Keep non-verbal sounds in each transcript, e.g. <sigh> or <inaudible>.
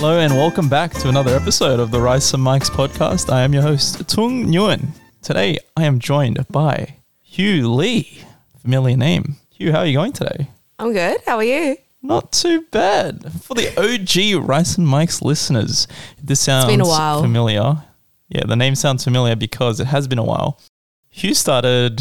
Hello and welcome back to another episode of the Rice and Mics podcast. I am your host, Tung Nguyen. Today I am joined by Hieu Le. Familiar name. Hieu, how are you going today? I'm good. How are you? Not too bad. For the OG Rice and Mics listeners, this sounds been a while. familiar. Yeah, the name sounds familiar because it has been a while. Hieu started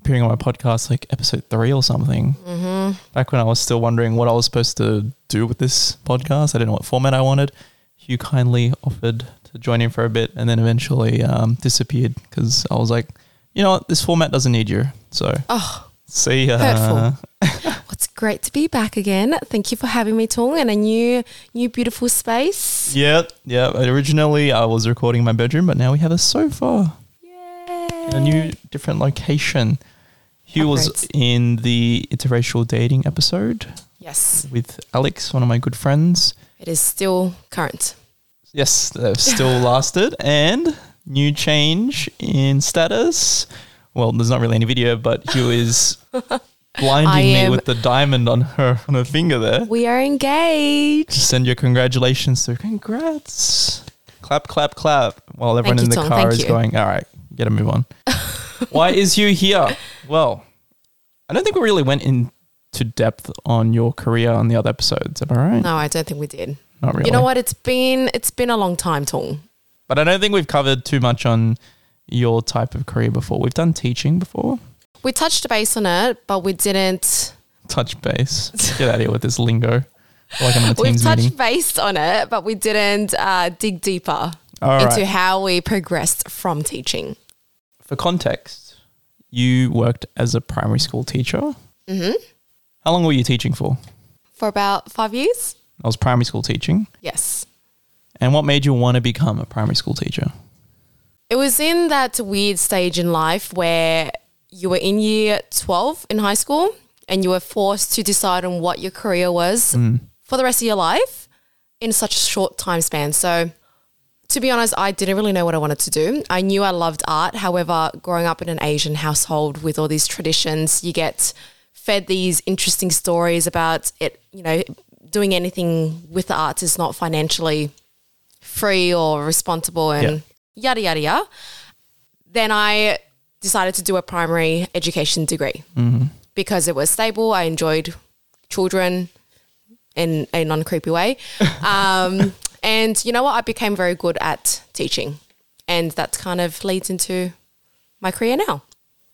appearing on my podcast like episode three or something. Mm-hmm. Back when I was still wondering what I was supposed to do with this podcast, I didn't know what format I wanted. Hieu kindly offered to join in for a bit and then eventually um, disappeared because I was like, you know what, this format doesn't need you. So Oh, see ya. Hurtful. <laughs> well, it's great to be back again. Thank you for having me, Tung, in a new, new beautiful space. Yeah, yeah. Originally, I was recording in my bedroom, but now we have a sofa Yay! a new, different location. Hieu was in the interracial dating episode Yes, with Alex, one of my good friends. it is still current. Yes, they've still <laughs> lasted. And new change in status. Well, there's not really any video, but Hieu <laughs> is blinding me am- with the diamond on her on her finger there. We are engaged. Send your congratulations to. Congrats. Clap, clap, clap. While everyone Thank in you, the Tom. car Thank is you. going, all right, get to move on. <laughs> Why is Hieu here? Well, I don't think we really went into depth on your career on the other episodes. Am I right? No, I don't think we did. Not really. You know what? It's been it's been a long time, Tung. But I don't think we've covered too much on your type of career before. We've done teaching before. We touched base on it, but we didn't. Touch base. Get out of here with this lingo. Like I'm in <laughs> We've touched meeting. base on it, but we didn't uh, dig deeper All into right. how we progressed from teaching. For context, you worked as a primary school teacher. hmm How long were you teaching for? For about five years. I was primary school teaching. Yes. And what made you want to become a primary school teacher? It was in that weird stage in life where you were in year 12 in high school and you were forced to decide on what your career was mm. for the rest of your life in such a short time span. So, to be honest, I didn't really know what I wanted to do. I knew I loved art. However, growing up in an Asian household with all these traditions, you get fed these interesting stories about it, you know, doing anything with the arts is not financially free or responsible and yada, yada, yada. Then I decided to do a primary education degree because it was stable. I enjoyed children in a non creepy way. <laughs> Um, and you know what? I became very good at teaching. And that kind of leads into my career now,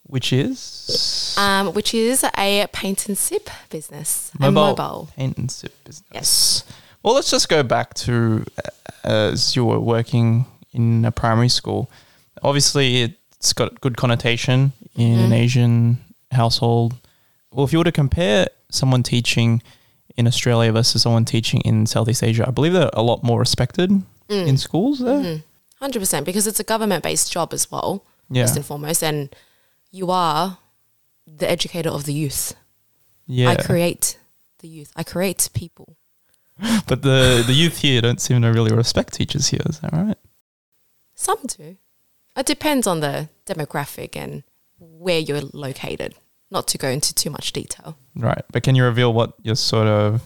Which is um, which is a paint and sip business. A mobile. paint and sip business. Yes. Well, let's just go back to uh, as you were working in a primary school. Obviously, it's got good connotation in Mm-hmm. an Asian household. Well, if you were to compare someone teaching in Australia versus someone teaching in Southeast Asia, I believe they're a lot more respected Mm. in schools there. Mm-hmm. 100% because it's a government based job as well, Yeah. first and foremost. And you are the educator of the youth. Yeah, I create the youth, I create people. <laughs> but the the youth here don't seem to really respect teachers here. Is that right? Some do. It depends on the demographic and where you're located. Not to go into too much detail. Right, but can you reveal what your sort of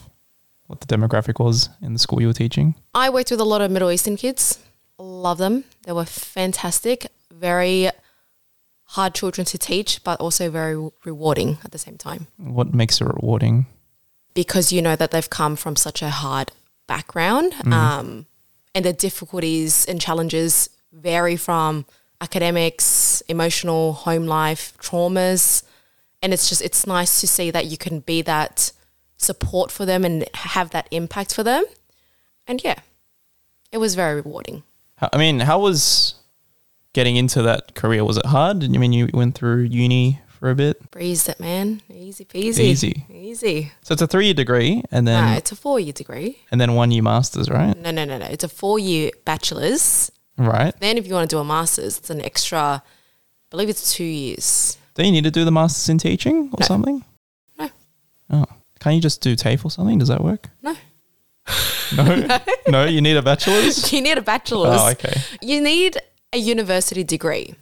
what the demographic was in the school you were teaching? I worked with a lot of Middle Eastern kids. Love them. They were fantastic. Very hard children to teach, but also very rewarding at the same time. What makes it rewarding? because you know that they've come from such a hard background um, and the difficulties and challenges vary from academics emotional home life traumas and it's just it's nice to see that you can be that support for them and have that impact for them and yeah it was very rewarding I mean, how was getting into that career? Was it hard? I mean, you went through uni for a bit. breezed it man easy peasy Easy. easy So it's a three year degree and then no, it's a four year degree and then one year masters, right? no no no no it's a four year bachelor's Right. Then, if you want to do a master's, it's an extra, I believe it's two years. Do you need to do the masters in teaching or No. something? No. Oh, can't you just do TAFE or something? Does that work? No. No, <laughs> no, you need a bachelor's. <laughs> You need a bachelor's. Oh, okay. You need a university degree.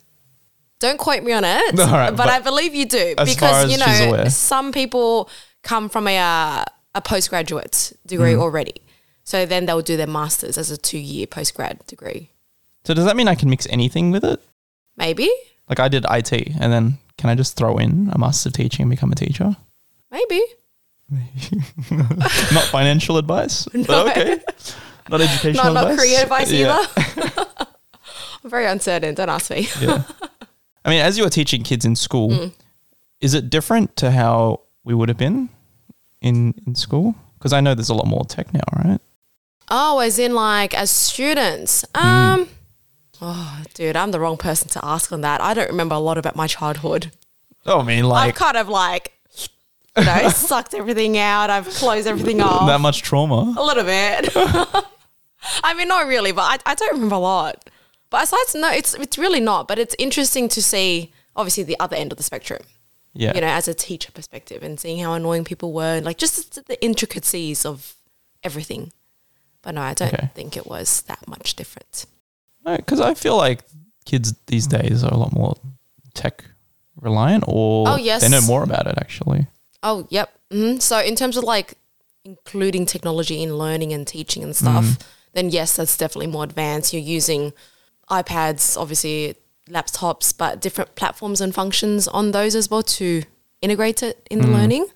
Don't quote me on it, <laughs> right, but, but I believe you do because you know some people come from a uh, a postgraduate degree Mm. already, so then they'll do their masters as a two year postgrad degree. So does that mean I can mix anything with it? Maybe, Like I did IT, and then can I just throw in a master of teaching and become a teacher? maybe. <laughs> Not financial advice, <laughs> No. but okay. Not educational Not advice. not career advice Yeah. either. <laughs> I'm very uncertain. Don't ask me. yeah. I mean, as you were teaching kids in school, Mm. is it different to how we would have been in in school? Because I know there's a lot more tech now, right? Oh, as in like as students. Mm. Oh, dude, I'm the wrong person to ask on that. I don't remember a lot about my childhood. Oh, I mean, like I've kind of like you know, <laughs> sucked everything out. I've closed everything off. that much trauma. a little bit. <laughs> I mean, not really, but I, I don't remember a lot. But aside, no, it's it's really not. But it's interesting to see, obviously, the other end of the spectrum. Yeah. You know, as a teacher perspective, and seeing how annoying people were, and like just the intricacies of everything. But no, I don't Okay. think it was that much different. Because I feel like kids these days are a lot more tech reliant, or Oh, yes. they know more about it actually. Oh, yep. hmm So in terms of like including technology in learning and teaching and stuff, then yes, that's definitely more advanced. You're using iPads, obviously laptops, but different platforms and functions on those as well to integrate it in the learning.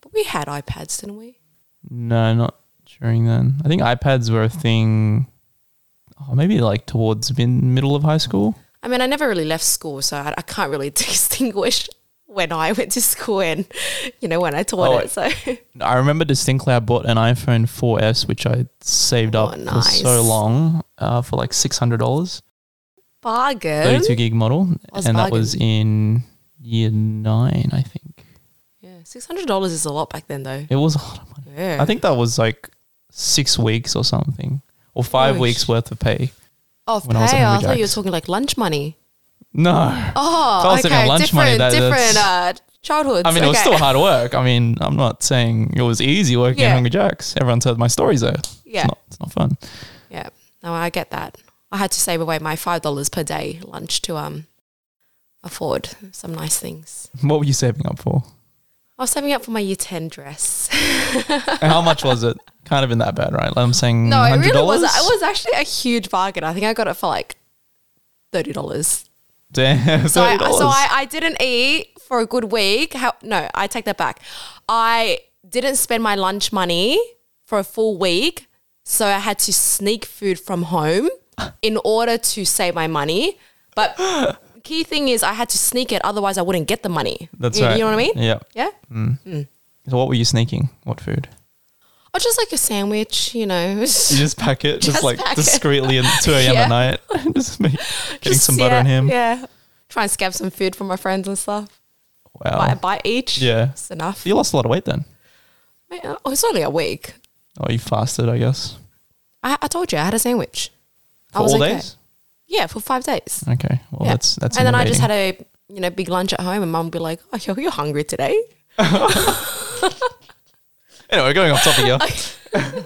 But we had iPads, didn't we? No, not during then. I think iPads were a thing. Oh, maybe like towards mid middle of high school. I mean, I never really left school, so I, I can't really <laughs> distinguish when I went to school and you know when I taught Oh, it. So <laughs> I remember distinctly I bought an iPhone 4S, which I saved Oh, up for so long uh, for like $600, bargain. 32 gig model. And that was in year nine, I think. Yeah, six hundred dollars is a lot back then, though. It was a lot of money. Yeah, I think that was like six weeks or something, or five Oh, weeks worth of pay. Oh, when I was at pay. I thought you were Jack's. talking like lunch money. No. Oh, I was okay. lunch different, money, that- different uh, childhoods. I mean, it was Okay. still hard work. I mean, I'm not saying it was easy working Yeah. at Hungry Jack's. Everyone's heard my stories there. Yeah. It's not, it's not fun. Yeah, no, I get that. I had to save away my five dollars per day lunch to um afford some nice things. What were you saving up for? I was saving up for my year ten dress. <laughs> How much was it? Kind of in that bad, right? Like I'm saying no, it $100? really was. It was actually a huge bargain. I think I got it for like thirty dollars. Damn, So, I, so I, I didn't eat for a good week. How, no, I take that back. I didn't spend my lunch money for a full week. So I had to sneak food from home in order to save my money. But <laughs> key thing is I had to sneak it, otherwise I wouldn't get the money. That's you, right. You know what I mean? Yeah. Yeah. Mm. Mm. So what were you sneaking? What food? Or just like a sandwich, you know. <laughs> You just pack it, just, Just like discreetly <laughs> at 2 a.m. Yeah. at night. <laughs> just make, getting Just, some butter yeah, on him. Yeah. Try and scab some food from my friends and stuff. Wow. Buy a bite each. Yeah. It's enough. You lost a lot of weight then. Mate, uh, Oh, it's only a week. Oh, you fasted, I guess. I, I told you I had a sandwich. For all days? Yeah, for five days. Okay. Well, yeah. that's that's and then I just had a you know big lunch at home, and mum would be like, "Oh, you're, you're hungry today." <laughs> Anyway, going off topic here. <laughs>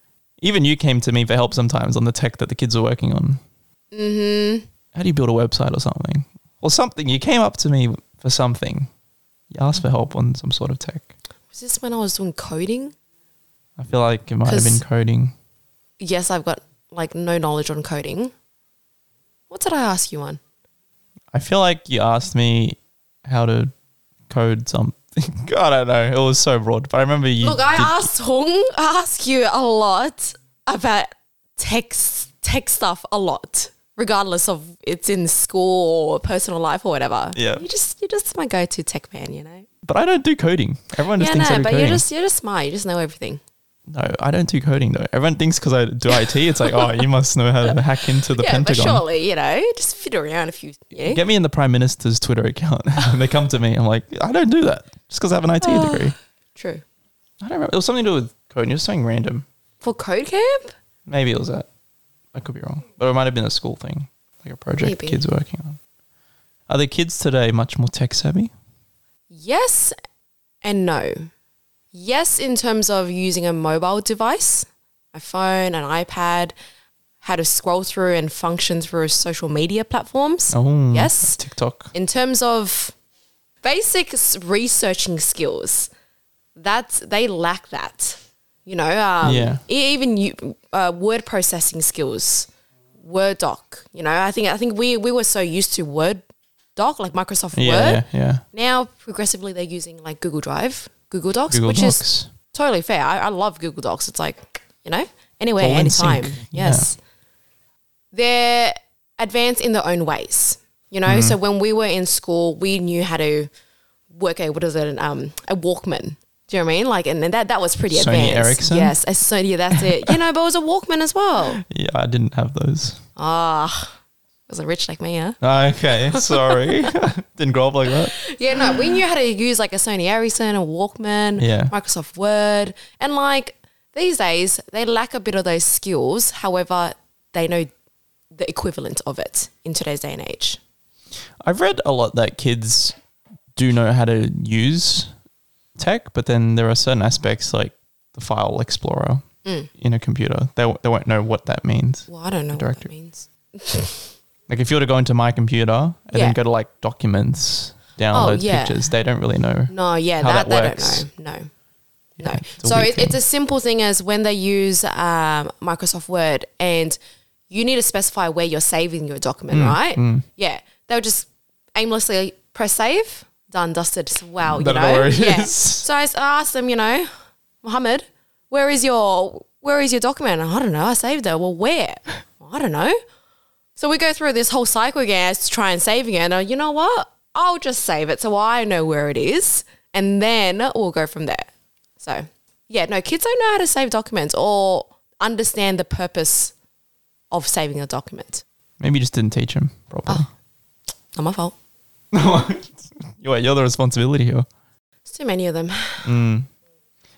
<laughs> Even you came to me for help sometimes on the tech that the kids are working on. Mm-hmm. How do you build a website or something? Or something. You came up to me for something. You asked for help on some sort of tech. Was this when I was doing coding? I feel like it might have been coding. Yes, I've got like no knowledge on coding. What did I ask you on? I feel like you asked me how to code something. <laughs> I don't know. It was so broad, but I remember you. Look, I did- asked Hong, I ask you a lot about tech tech stuff a lot, regardless of it's in school or personal life or whatever. Yeah. you just you're just my go to tech man, you know. but I don't do coding. Everyone just Yeah, thinks I no, do but coding. you're just you're just smart. You just know everything. No, I don't do coding though. Everyone thinks because I do IT, it's like, oh, you must know how to hack into the <laughs> yeah, Pentagon. but surely you know, just fit around if you. Yeah. Get me in the Prime Minister's Twitter account. and <laughs> they come to me. I'm like, I don't do that just because I have an IT Oh. Ah, degree. True. I don't remember. It was something to do with coding. It was something random. For code camp, Maybe it was that. I could be wrong. But it might have been a school thing, like a project Maybe. kids working on. Are the kids today much more tech savvy? yes and no. Yes, in terms of using a mobile device. my phone, an iPad, how to scroll through and function through social media platforms. Oh, Yes. TikTok. In terms of basic researching skills, that's they lack that. You know, um, Yeah. even you, uh, word processing skills, Word doc. You know, I think I think we we were so used to Word doc like Microsoft Yeah, Word. yeah, yeah. Now progressively they're using like Google Drive, Google Docs, Google which Docs. is totally fair. I, I love Google Docs. It's like you know anywhere, anytime. Yes, they're advanced in their own ways. You know, Mm-hmm. so when we were in school, we knew how to work a what is it um a Walkman. Do you know what I mean? Like, and that that was pretty Sony advanced. Ericsson? Yes, a Sony. That's it. you know, but it was a Walkman as well. <laughs> Yeah, I didn't have those. Ah, was a rich like me, yeah. Okay, <laughs> sorry. <laughs> didn't grow up like that. Yeah, no, we knew how to use like a Sony Ericsson, a Walkman, Yeah. Microsoft Word, and like these days they lack a bit of those skills. However, they know the equivalent of it in today's day and age. I've read a lot that kids do know how to use tech, but then there are certain aspects like the file explorer Mm. in a computer. They, they won't know what that means. Well, I don't know what Directory. that means. <laughs> Like if you were to go into my computer and Yeah. then go to like documents, download yeah. pictures, they don't really know. No, yeah, How that, that they works. don't know. No. Yeah, no. it's a So weird it, it's thing. a simple thing as when they use um, Microsoft Word and you need to specify where you're saving your document, Mm, right? Yeah. They'll just aimlessly press save, done, dusted. So, wow, you Don't know? it yeah. is. <laughs> So I s- I asked them, you know, Mohammed, where is your where is your document? I don't know. I saved it. Well, where? I don't know. So we go through this whole cycle again as to try and saving it. And you know what? I'll just save it so I know where it is, and then we'll go from there. So yeah, no, kids don't know how to save documents or understand the purpose of saving a document. Maybe you just didn't teach them properly. Oh. Not my fault. <laughs> you're, you're the responsibility here. It's too many of them. Hmm.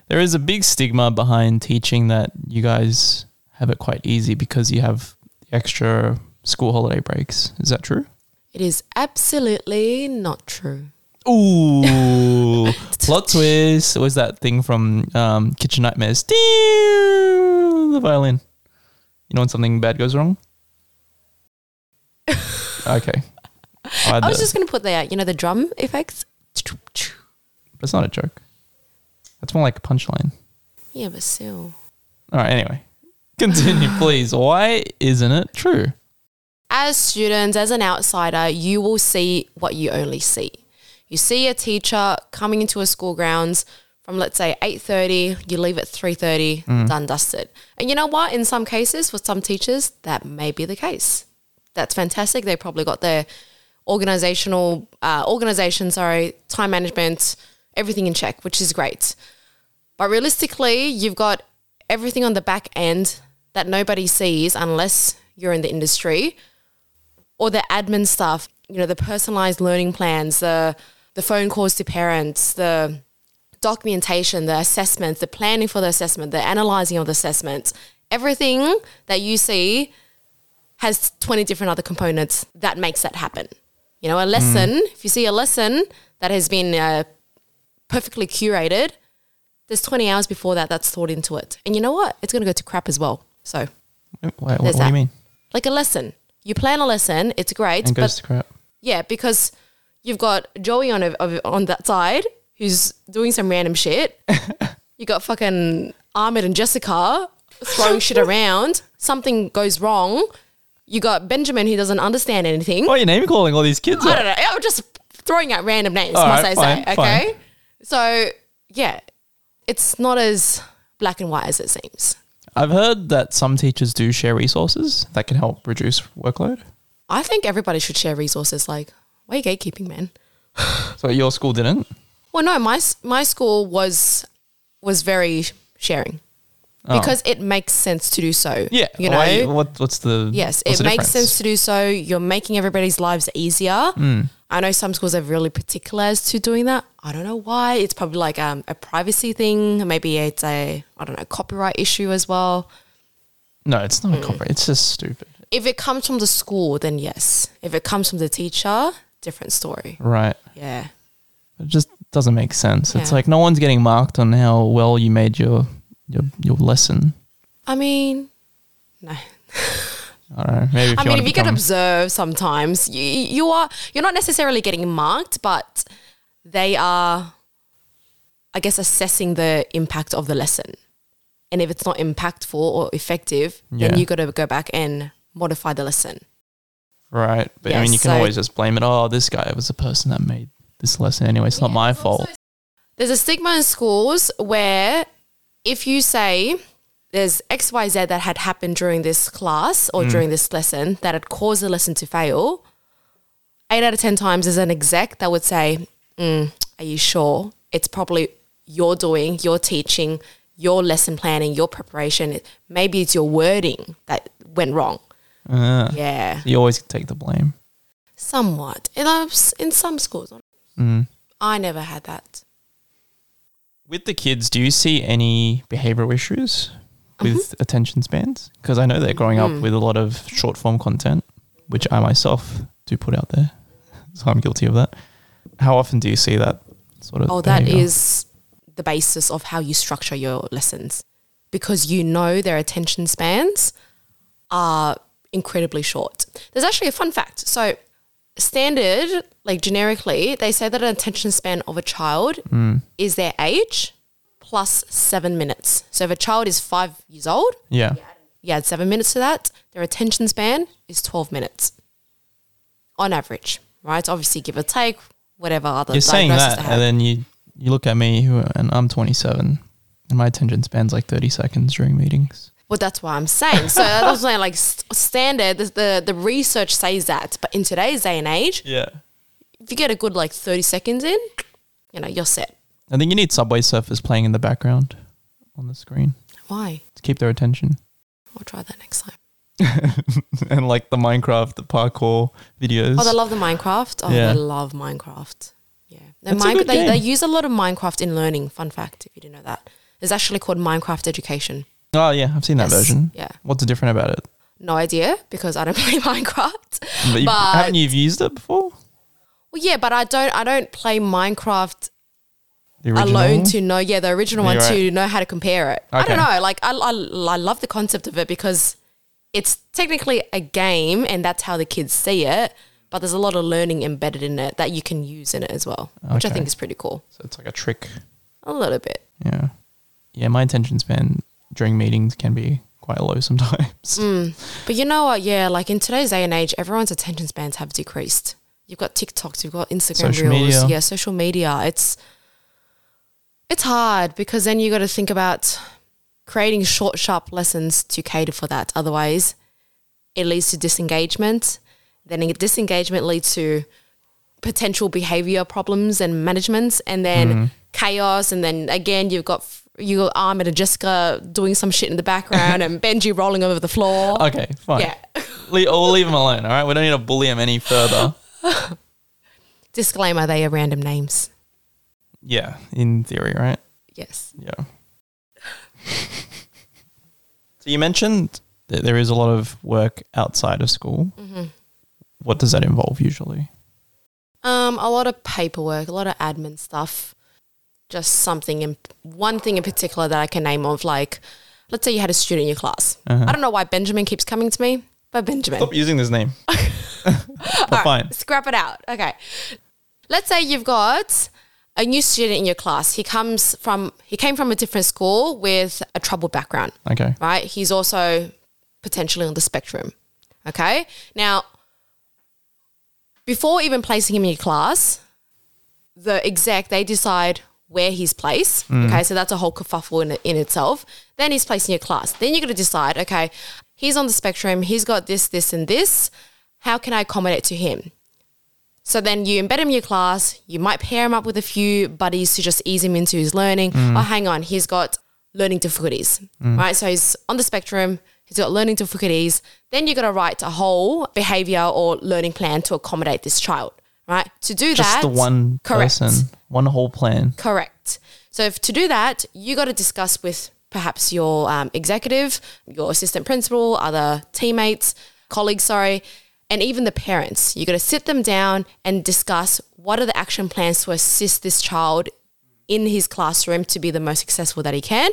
There is a big stigma behind teaching that you guys have it quite easy because you have the extra school holiday breaks. Is that true? It is absolutely not true. Ooh, <laughs> plot twist. Was that thing from um, Kitchen Nightmares? The violin. You know when something bad goes wrong? Okay. I, <laughs> I was just going to put the, you know, the drum effects. That's not a joke. That's more like a punchline. Yeah, but still. All right, anyway. Continue, <laughs> please. Why isn't it true? As students, as an outsider, you will see what you only see. You see a teacher coming into a school grounds from let's say 8:30, you leave at 3:30, done dusted. And you know what? In some cases, for some teachers, that may be the case. That's fantastic. They probably got their organizational uh, organization, sorry, time management, everything in check, which is great. But realistically, you've got everything on the back end that nobody sees unless you're in the industry or the admin stuff, you know, the personalized learning plans, the the phone calls to parents, the documentation, the assessments, the planning for the assessment, the analyzing of the assessments, everything that you see has 20 different other components that makes that happen. You know, a lesson, if you see a lesson that has been uh, perfectly curated, there's 20 hours before that that's thought into it. And you know what? It's going to go to crap as well. So, Wait, what, what There's do you that. mean? like a lesson, you plan a lesson, it's great, And but goes to crap. yeah, because you've got Joey on a, on that side who's doing some random shit. <laughs> you got fucking Ahmed and Jessica throwing shit around. Something goes wrong. You got Benjamin who doesn't understand anything. Why are you name calling all these kids? I up? don't know. I'm just throwing out random names, All must right, I say? fine, Okay. fine. So yeah, it's not as black and white as it seems. I've heard that some teachers do share resources that can help reduce workload. I think everybody should share resources. Like, why are you gatekeeping, man? <laughs> So your school didn't? Well, no, my my school was was very sharing Oh. because it makes sense to do so. Yeah. you know. why- what, what's the yes, what's it the makes difference? sense to do so. You're making everybody's lives easier. Mm. I know some schools are really particular as to doing that. I don't know why. It's probably like um, a privacy thing. Maybe it's a I don't know copyright issue as well. No, it's Mm. not a copyright. It's just stupid. If it comes from the school, then yes. If it comes from the teacher, different story. Right. Yeah. It just doesn't make sense. It's like no one's getting marked on how well you made your your your lesson. I mean, no. <laughs> I don't know. Maybe I mean, if you can observe sometimes, you, you are you're not necessarily getting marked, but they are, I guess, assessing the impact of the lesson. And if it's not impactful or effective, Yeah. then you got to go back and modify the lesson. right? But I mean, you can so- always just blame it. Oh, this guy was the person that made this lesson anyway. It's not my fault. There's a stigma in schools where if you say there's XYZ that had happened during this class or during this lesson that had caused the lesson to fail, eight out of 10 times there's an exec that would say, mm, Are you sure? It's probably your doing, your teaching, your lesson planning, your preparation. Maybe it's your wording that went wrong. Uh, Yeah, You always take the blame. somewhat. In, in some schools, Mm. I never had that. With the kids, do you see any behavioral issues with Mm-hmm. attention spans? Because I know they're growing Mm. up with a lot of short form content, which I myself do put out there. <laughs> So I'm guilty of that. How often do you see that sort of? Oh, that behavior? is the basis of how you structure your lessons because you know their attention spans are incredibly short. There's actually a fun fact. So, standard, like generically, they say that an attention span of a child is their age plus seven minutes. So, if a child is five years old, Yeah. you add seven minutes to that, their attention span is 12 minutes on average, right? Obviously, give or take, whatever other You're saying that, and then you you look at me, who and I'm 27, and my attention span's like 30 seconds during meetings. Well, that's what I'm saying. So that's saying. Like st- standard, the, the the research says that, but in today's day and age, Yeah. if you get a good like 30 seconds in, you know, you're set. I think you need Subway Surfers playing in the background on the screen Why? to keep their attention. I'll try that next time. <laughs> and like the Minecraft, the parkour videos. Oh, they love the Minecraft. Oh, Yeah. they love Minecraft. Yeah, they, That's a good they, they use a lot of Minecraft in learning. Fun fact, if you didn't know that, it's actually called Minecraft Education. oh yeah, I've seen that Yes. version. Yeah, What's different about it? no idea because I don't <laughs> play Minecraft. But, you, But- haven't you used it before? Well, yeah, but I don't. I don't play Minecraft? Alone to know yeah the original one You're to know how to compare it i don't know like I, I, I love the concept of it because it's technically a game and that's how the kids see it but there's a lot of learning embedded in it that you can use in it as well which i think is pretty cool So it's like a trick. a little bit Yeah. Yeah, my attention span during meetings can be quite low <laughs> sometimes. Mm. but you know what yeah like in today's day and age everyone's attention spans have decreased you've got tiktoks you've got instagram Social reels media. yeah social media it's it's hard because then you got to think about creating short sharp lessons to cater for that otherwise it leads to disengagement then disengagement leads to potential behavior problems and management and then Mm-hmm. chaos and then again you've got you got Ahmed and Jessica doing some shit in the background and Benji rolling over the floor Okay, fine. yeah <laughs> Le- we'll leave them alone, all right? We don't need to bully them any further. <laughs> disclaimer they are random names Yeah, in theory, right? yes Yeah. <laughs> so you mentioned that there is a lot of work outside of school. Mm-hmm. What does that involve usually? Um, a lot of paperwork, a lot of admin stuff. Just something in one thing in particular that I can name of like, let's say you had a student in your class. Uh-huh. I don't know why Benjamin keeps coming to me, but Benjamin. Stop using this name. <laughs> <laughs> fine. Scrap it out. Okay. Let's say you've got a new student in your class. He comes from he came from a different school with a troubled background. Okay. right? He's also potentially on the spectrum. Okay. Now, before even placing him in your class, the exec they decide where he's placed. Mm. Okay, so that's a whole kerfuffle in, in itself. Then he's placed in your class. Then you're going to decide, okay, he's on the spectrum. He's got this, this, and this. How can I accommodate to him? So then you embed him in your class. You might pair him up with a few buddies to just ease him into his learning. Oh, hang on, he's got learning difficulties, right? So he's on the spectrum. He's got learning difficulties. Then you got to write a whole behavior or learning plan to accommodate this child, right? To do Just that, the one correct. person, one whole plan. Correct. So if to do that, you got to discuss with perhaps your um, executive, your assistant principal, other teammates, colleagues, sorry, and even the parents. You got to sit them down and discuss what are the action plans to assist this child in his classroom to be the most successful that he can.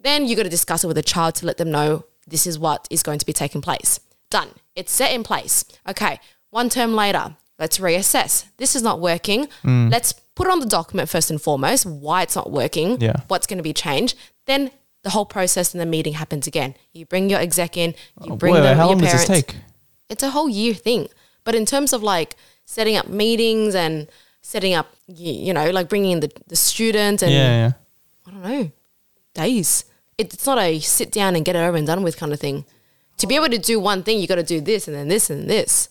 Then you got to discuss it with the child to let them know this is what is going to be taking place. Done. It's set in place. Okay. One term later, let's reassess. This is not working. Mm. Let's put on the document first and foremost why it's not working, Yeah. what's going to be changed. Then the whole process and the meeting happens again. You bring your exec in, you oh, bring Wait, wait, them, how your long does parents. this take? It's a whole year thing. But in terms of like setting up meetings and setting up, you, know, like bringing in the, the student and Yeah, yeah. I don't know, days. It's not a sit down and get it over and done with kind of thing. To be able to do one thing, you got to do this and then this and this.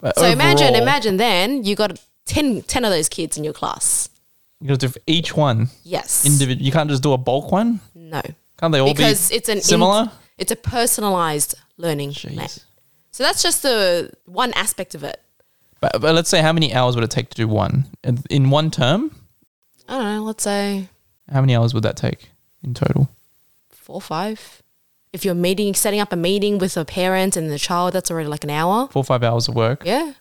But So imagine, overall, imagine then you got 10, 10 of those kids in your class. You got to do each one Yes. individual. You can't just do a bulk one. no. Can't they all Because be it's an in- similar? it's a personalized learning. Jeez. So that's just the one aspect of it. But, but let's say how many hours would it take to do one in, in one term? I don't know, let's say How many hours would that take in total? four or five. If you're meeting, setting up a meeting with a parent and the child, that's already like an hour. Four or five hours of work. Yeah.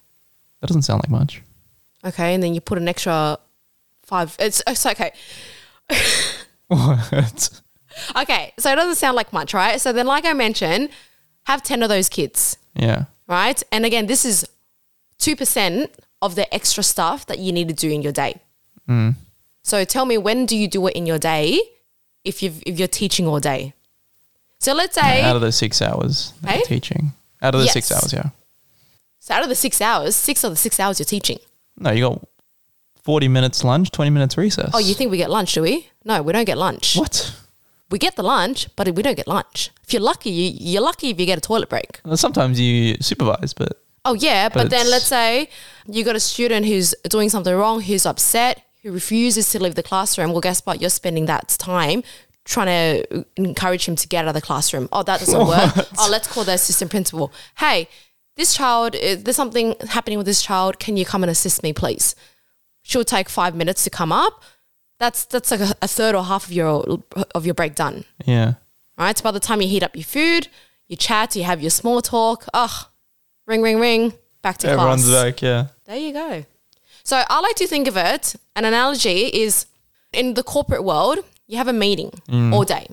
That doesn't sound like much. Okay. And then you put an extra five. It's, oh, it's okay. <laughs> What? Okay. So it doesn't sound like much, right? So then, like I mentioned, have 10 of those kids, yeah. right? And again, this is 2% of the extra stuff that you need to do in your day. Mm. So tell me, when do you do it in your day if, you've, if you're teaching all day? So let's say, Out of those six hours that you're teaching. Out of the six hours, yeah. so out of the six hours, six of the six hours you're teaching. No, you got 40 minutes lunch, 20 minutes recess. Oh, you think we get lunch, do we? No, we don't get lunch. What? We get the lunch, but we don't get lunch. If you're lucky, you, you're lucky if you get a toilet break. Well, Sometimes you supervise, but Oh yeah, but, But then let's say you got a student who's doing something wrong, who's upset, who refuses to leave the classroom. Well, guess what? You're spending that time trying to encourage him to get out of the classroom. Oh, that doesn't work. <laughs> Oh, let's call the assistant principal. Hey, this child, uh, there's something happening with this child. Can you come and assist me, please? She'll take five minutes to come up. That's that's like a, a third or half of your of your break done yeah. right? So by the time you heat up your food, you chat, you have your small talk, ugh, ring, ring, ring, back to class. Everyone's class. like, yeah. There you go. So I like to think of it, an analogy is in the corporate world, you have a meeting all day.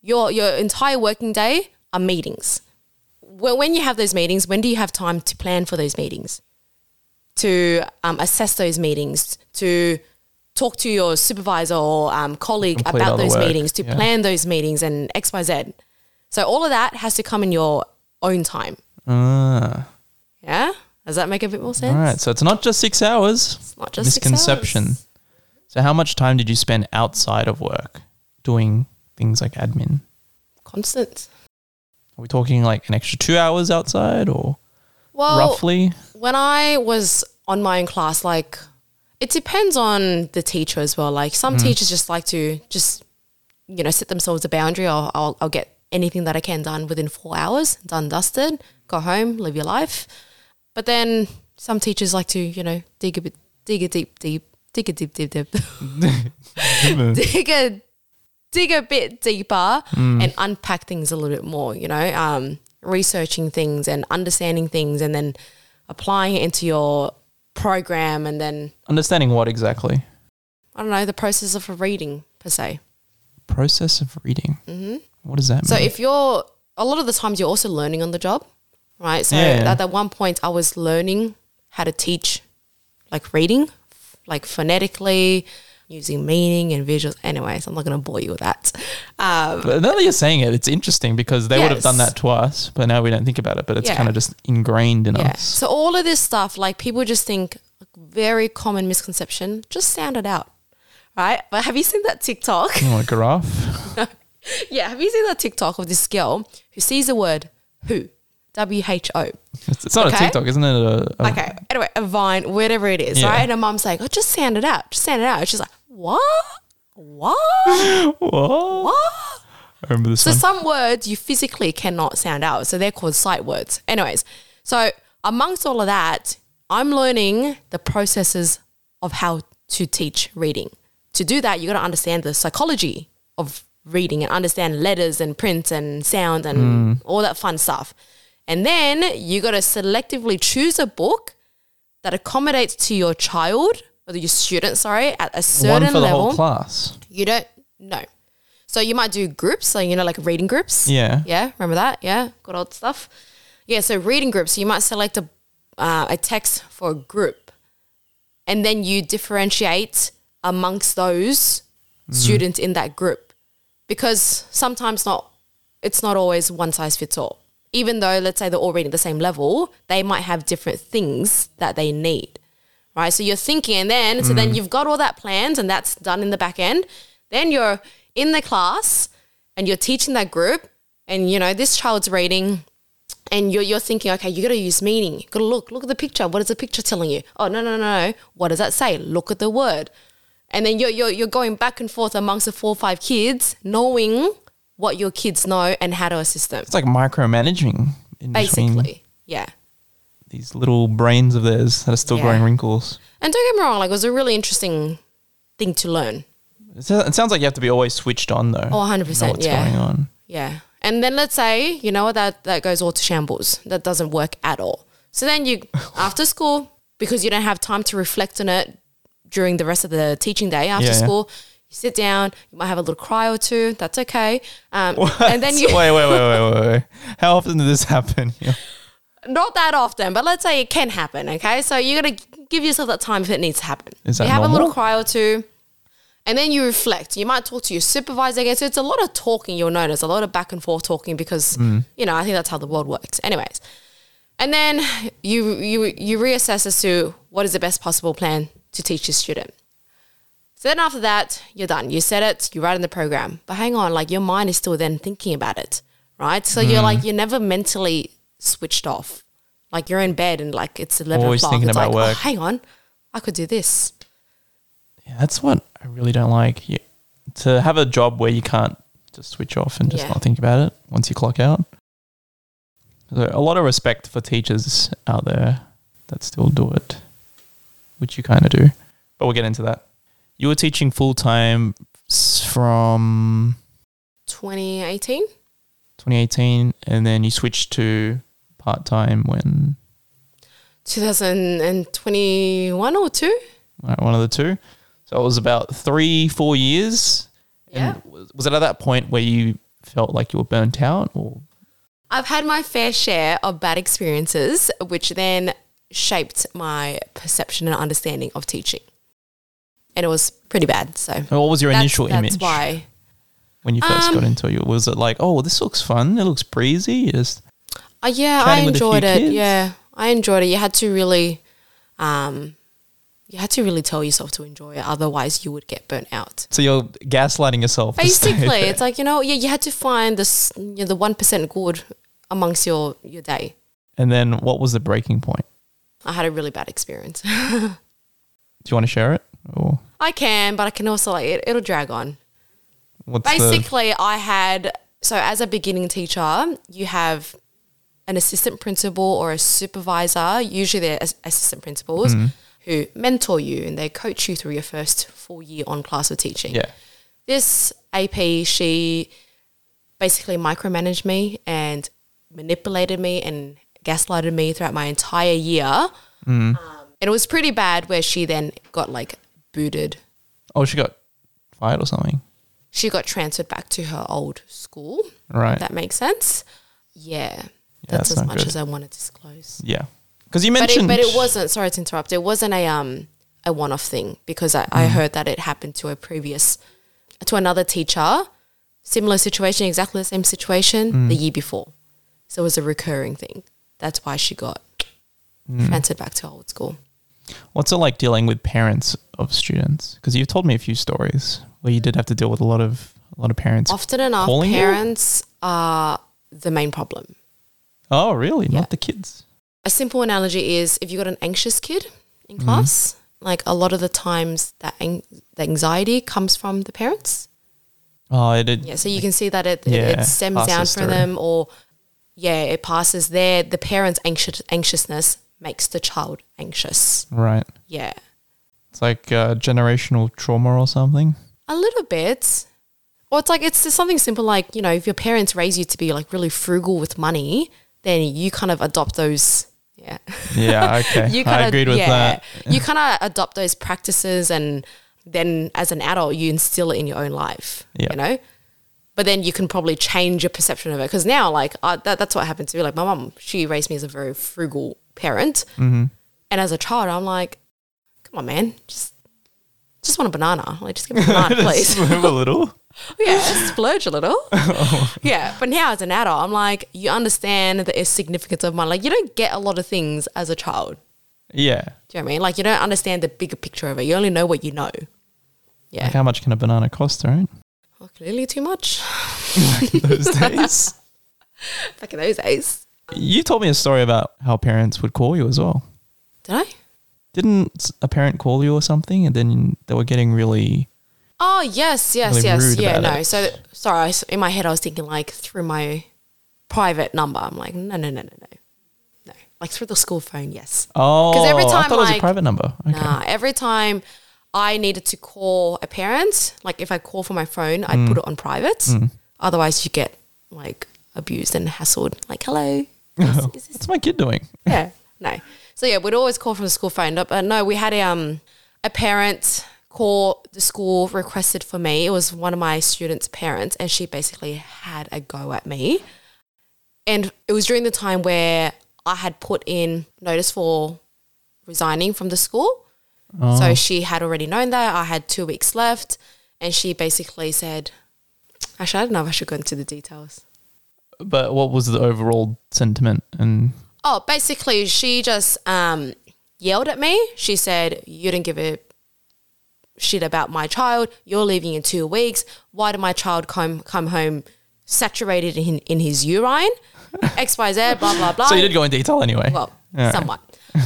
Your, your entire working day are meetings. When, when you have those meetings, when do you have time to plan for those meetings? To um, assess those meetings, to talk to your supervisor or um, colleague Complete about those work, meetings, to yeah. plan those meetings and X, Y, Z. So all of that has to come in your own time. Ah. Yeah? Does that make a bit more sense? All right. So it's not just six hours. It's not just six Misconception. So how much time did you spend outside of work doing things like admin? Constant. Are we talking like an extra two hours outside or Well, roughly? when I was on my own class, like it depends on the teacher as well. Like some teachers just like to just, you know, set themselves a boundary. I'll, I'll, I'll get anything that I can done within four hours, done, dusted, go home, live your life. But then some teachers like to, you know, dig a bit, dig a deep, deep, dig a deep, deep, deep, <laughs> <laughs> dig a, dig a bit deeper and unpack things a little bit more, you know, um, researching things and understanding things and then applying it into your program and then, Understanding what exactly? I don't know, the process of reading per se. Process of reading. Mm-hmm. What does that So mean? if you're, a lot of the times you're also learning on the job, right? So yeah. at that one point, I was learning how to teach like reading, like phonetically, using meaning and visuals. Anyways, I'm not going to bore you with that. Um, But now that you're saying it, it's interesting because they would have done that to us, but now we don't think about it. But it's Yeah. kind of just ingrained in yeah. us. So all of this stuff, like people just think, very common misconception, just sound it out, right? But have you seen that TikTok? Oh, a giraffe. <laughs> yeah, have you seen that TikTok of this girl who sees the word who? W H O. It's, it's not a TikTok, isn't it? A, a- Okay. Anyway, a vine, whatever it is, Yeah. right? And her mom's like, oh, just sound it out. Just sound it out. She's like, what? What? What? what? I remember this So one. some words you physically cannot sound out. So they're called sight words. Anyways, so amongst all of that, I'm learning the processes of how to teach reading. To do that, you got to understand the psychology of reading and understand letters and print and sound and mm. all that fun stuff. And then you got to selectively choose a book that accommodates to your child or your student, sorry, at a certain One for the level whole class. you don't know. So you might do groups, so you know, like reading groups. Yeah. Yeah, remember that? Yeah, good old stuff. Yeah, so reading groups, you might select a uh, a text for a group, and then you differentiate amongst those students in that group, because sometimes not, it's not always one size fits all. Even though let's say they're all reading the same level, they might have different things that they need, right? So you're thinking, and then so then mm. you've got all that planned, and that's done in the back end. Then you're in the class, and you're teaching that group, and you know this child's reading and you're, you're thinking, okay, you got to use meaning. You got to look, look at the picture. What is the picture telling you? Oh, no, no, no, no. What does that say? Look at the word. And then you're, you're, you're going back and forth amongst the four or five kids, knowing what your kids know and how to assist them. It's like micromanaging in between Basically, yeah. These little brains of theirs that are still Yeah. growing wrinkles. And don't get me wrong, like it was a really interesting thing to learn. It sounds like you have to be always switched on though. Oh, 100%, Know what's yeah. going on. Yeah. And then let's say, you know what, that, that goes all to shambles. That doesn't work at all. So then you, <laughs> after school, because you don't have time to reflect on it during the rest of the teaching day after Yeah, yeah. school, you sit down, you might have a little cry or two. That's okay. Um, and then you, wait, wait, wait, <laughs> wait, wait, wait. How often did this happen? <laughs> Yeah. Not that often, but let's say it can happen. Okay. So you got to give yourself that time if it needs to happen. Is that you have a little cry or two. And then you reflect. You might talk to your supervisor again. So it's a lot of talking, you'll notice, a lot of back and forth talking because, Mm. you know, I think that's how the world works. Anyways. And then you you you reassess as to what is the best possible plan to teach your student. So then after that, you're done. You set it, you write in the program. But hang on, like your mind is still then thinking about it, right? So Mm. you're like you're never mentally switched off. Like you're in bed and like it's eleven Always o'clock. thinking it's about like, work. oh, hang on, I could do this. yeah, that's what I really don't like. You, to have a job where you can't just switch off and just Yeah. not think about it once you clock out. So a lot of respect for teachers out there that still do it, which you kind of do. But we'll get into that. You were teaching full time from 2018. 2018, and then you switched to part time when 2021 or two. uh, one of the two. So it was about three, four years. Yeah. And was, was it at that point where you felt like you were burnt out, or I've had my fair share of bad experiences, which then shaped my perception and understanding of teaching. And it was pretty bad. So what was your that's, initial that's image why. when you first Um, got into it? Was it like, oh, this looks fun? It looks breezy. You Just Uh, yeah, I Chatting with a few enjoyed it. kids? Yeah, I enjoyed it. You had to really, um, you had to really tell yourself to enjoy it. Otherwise, you would get burnt out. so you're gaslighting yourself. Basically, <laughs> it's like you know, yeah, you had to find this, you know, the one percent good amongst your your day. and then what was the breaking point? I had a really bad experience. <laughs> Do you want to share it, or I can, but I can also like it, it'll drag on. what's the Basically, I had so as a beginning teacher, you have an assistant principal or a supervisor. Usually, they're as- assistant principals Mm-hmm. who mentor you and they coach you through your first full year on class of teaching. yeah? This AP, she basically micromanaged me and manipulated me and gaslighted me throughout my entire year. Mm. Um, and it was pretty bad where she then got like booted. Oh, she got fired or something, She got transferred back to her old school. right? That makes sense. Yeah. That's that's as much good. as I want to disclose. yeah, because you But it, mentioned, but it wasn't, sorry to interrupt, it wasn't a um a one off thing because I, Mm. I heard that it happened to a previous to another teacher, similar situation, exactly the same situation Mm. the year before. So it was a recurring thing. That's why she got Mm. transferred back to old school. What's it like dealing with parents of students? Because you've told me a few stories where you did have to deal with a lot of a lot of parents. Often enough, calling you? parents are the main problem. Oh, really? Yeah. Not the kids. a simple analogy is if you've got an anxious kid in Mm-hmm. class, like a lot of the times that ang- the anxiety comes from the parents. Oh, it did. Yeah, so you can see that it, it, Yeah, it stems down from through. them, or yeah, it passes there. The parents' anxious anxiousness makes the child anxious. Right. Yeah, It's like uh, generational trauma or something. a little bit. Or it's like it's just something simple like you know if your parents raise you to be like really frugal with money, then you kind of adopt those. Yeah. Yeah. <laughs> Okay. you I of agreed with that. You kind of adopt those practices, and then as an adult, you instill it in your own life. Yeah. You know, but then you can probably change your perception of it because now like I, that, that's what happened to me like my mom she raised me as a very frugal parent Mm-hmm. and as a child i'm like come on man just just want a banana like just give me a banana <laughs> please Move a little. <laughs> yeah splurge a little <laughs> yeah but now as an adult i'm like you understand the significance of money like you don't get a lot of things as a child Yeah. do you know what i mean like you don't understand the bigger picture of it you only know what you know yeah Like how much can a banana cost, right? well, clearly too much Those <laughs> days. back in those days You told me a story about how parents would call you as well. did i Didn't a parent call you or something, and then they were getting really? Oh yes, yes, Really yes. Yeah, no. it. So sorry, in my head I was thinking like through my private number. I'm like, no, no, no, no, no, no. Like through the school phone, yes. Oh, because every time I thought it was a private number. Okay. Nah, every time I needed to call a parent, like if I call for my phone, I'd Mm. put it on private. Otherwise, you get like abused and hassled. Like, hello, <laughs> is, What's my kid doing? <laughs> yeah, no. So yeah, we'd always call from the school phone. But no, we had a, um a parent call the school requested for me. It was one of my students' parents, and she basically had a go at me. And it was during the time where I had put in notice for resigning from the school. So she had already known that I had two weeks left, and she basically said, "Actually, I don't know if I should go into the details." But what was the overall sentiment? And Oh, basically, she just um, yelled at me. She said, "You didn't give a shit about my child. You're leaving in two weeks. Why did my child come come home saturated in in his urine? <laughs> X Y Z. Blah blah blah." so you did go in detail anyway. Well, Alright. somewhat.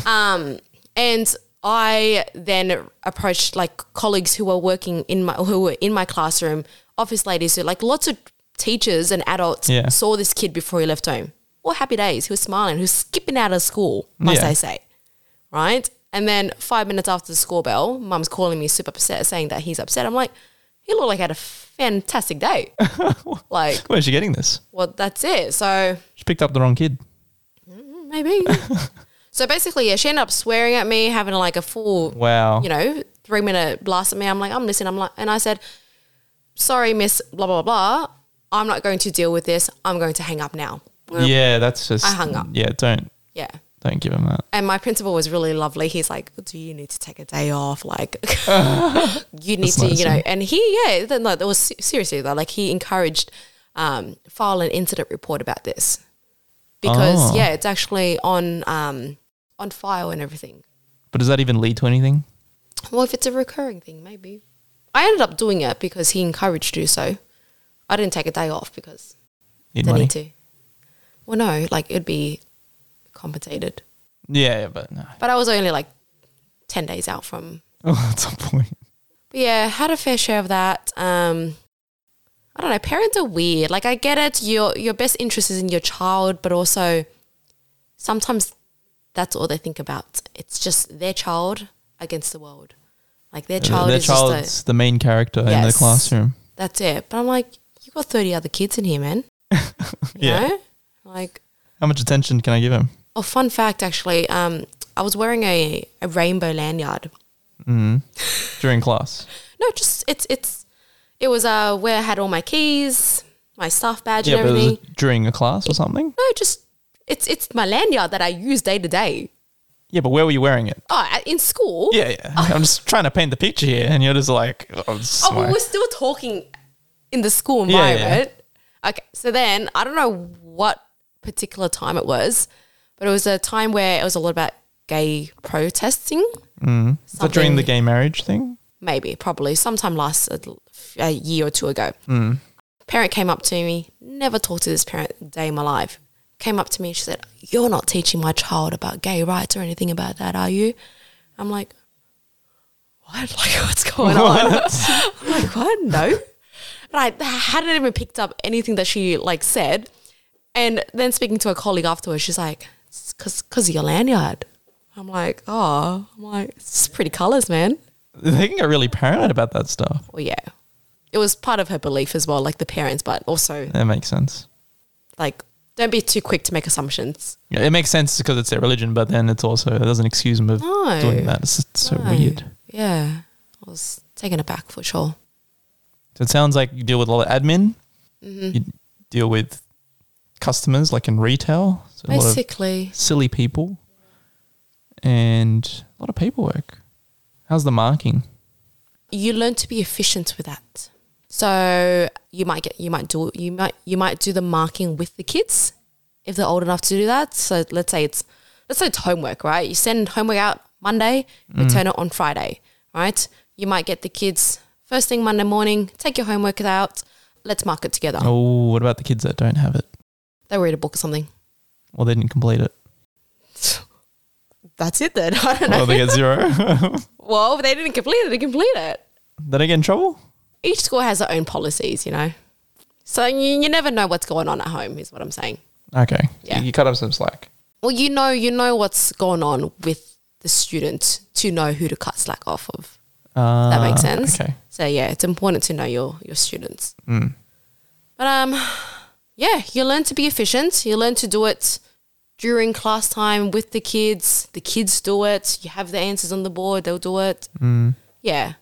um, and I then approached like colleagues who were working in my who were in my classroom, office ladies, who like lots of teachers and adults Yeah. saw this kid before he left home. All happy days. He was smiling. He was skipping out of school, must Yeah. I say? Right. And then five minutes after the school bell, mum's calling me super upset, saying that he's upset. I'm like, he looked like he had a fantastic day. <laughs> like, Where's she getting this? well, that's it. So She picked up the wrong kid. Mm, maybe. <laughs> so basically, yeah, she ended up swearing at me, having like a full, Wow. you know, three minute blast at me. I'm like, I'm listening. I'm like, and I said, sorry, miss, blah, blah, blah. I'm not going to deal with this. I'm going to hang up now. yeah, that's just. I hung up. Yeah, don't Yeah. Don't give him that. And my principal was really lovely. He's like, "Do you need to take a day off? Like, <laughs> you need That's to, nice you know." And he, yeah, th- no, that was seriously though. Like, he encouraged um, file an incident report about this because, Oh. yeah, it's actually on um, on file and everything. But does that even lead to anything? Well, if it's a recurring thing, maybe. I ended up doing it because he encouraged to do so. I didn't take a day off because Need I need to. Well, no, like it'd be compensated. Yeah, yeah, but no. But I was only like 10 days out from. <laughs> Oh, that's a point. But yeah, had a fair share of that. Um, I don't know. Parents are weird. Like, I get it. Your, your best interest is in your child, but also sometimes that's all they think about. It's just their child against the world. Like, their child Their is just a. the main character in the classroom. That's it. But I'm like, you got 30 other kids in here, man. <laughs> You Yeah. know? Like, How much attention can I give him? Oh, fun fact actually, um, I was wearing a, a rainbow lanyard. hmm During class. <laughs> No, just, it's, it's, it was uh, where I had all my keys, my staff badge Yeah, and but was everything. it during a class or something? No, just, it's, it's my lanyard that I use day to day. Yeah, but where were you wearing it? Oh, at- in school. Yeah, yeah. I'm just trying to paint the picture here, and you're just like, oh, this is Oh, my- we're still talking in the school yeah. environment. Okay, so then I don't know what particular time it was, but it was a time where it was a lot about gay protesting. Mm. During the gay marriage thing? Maybe, probably, sometime last a, a year or two ago. Mm. Parent came up to me. Never talked to this parent day in my life. Came up to me and she said, "You're not teaching my child about gay rights or anything about that, are you?" I'm like, "What? <laughs> Like, what's going on?" <laughs> I'm like, what? No. And I hadn't even picked up anything that she like said. And then speaking to a colleague afterwards, she's like, cause, cause of your lanyard. I'm like, oh, I'm like, it's pretty colors, man. They can get really paranoid about that stuff. Well, yeah. It was part of her belief as well, like the parents, but also That makes sense. like, don't be too quick to make assumptions. Yeah, it makes sense because it's their religion, but then it's also it doesn't excuse them of No. doing that. It's just so No. weird. Yeah. I was taken aback for sure. So it sounds like you deal with a lot of admin. Mm-hmm. You deal with customers like in retail. So a lot of Basically, silly people and a lot of paperwork. How's the marking? you learn to be efficient with that. So you might get you might do you might you might do the marking with the kids if they're old enough to do that. So let's say it's let's say it's homework, right? You send homework out Monday, return mm. it on Friday, right? You might get the kids first thing Monday morning, take your homework out, let's mark it together. Oh, what about the kids that don't have it? They read a book or something. Or they didn't complete it? That's it then. <laughs> I don't know. Or they get zero? <laughs> <laughs> well, if they didn't complete it, they complete it. Did I get in trouble? each school has their own policies, you know. So you, you never know what's going on at home, is what I'm saying. Okay. Yeah. You, you cut them some slack. Well, you know, you know what's going on with the student to know who to cut slack off of. Uh, That makes sense. Okay. So yeah, it's important to know your your students. Mm. But um, yeah, you learn to be efficient. You learn to do it during class time with the kids. The kids do it. You have the answers on the board. They'll do it. Mm. Yeah.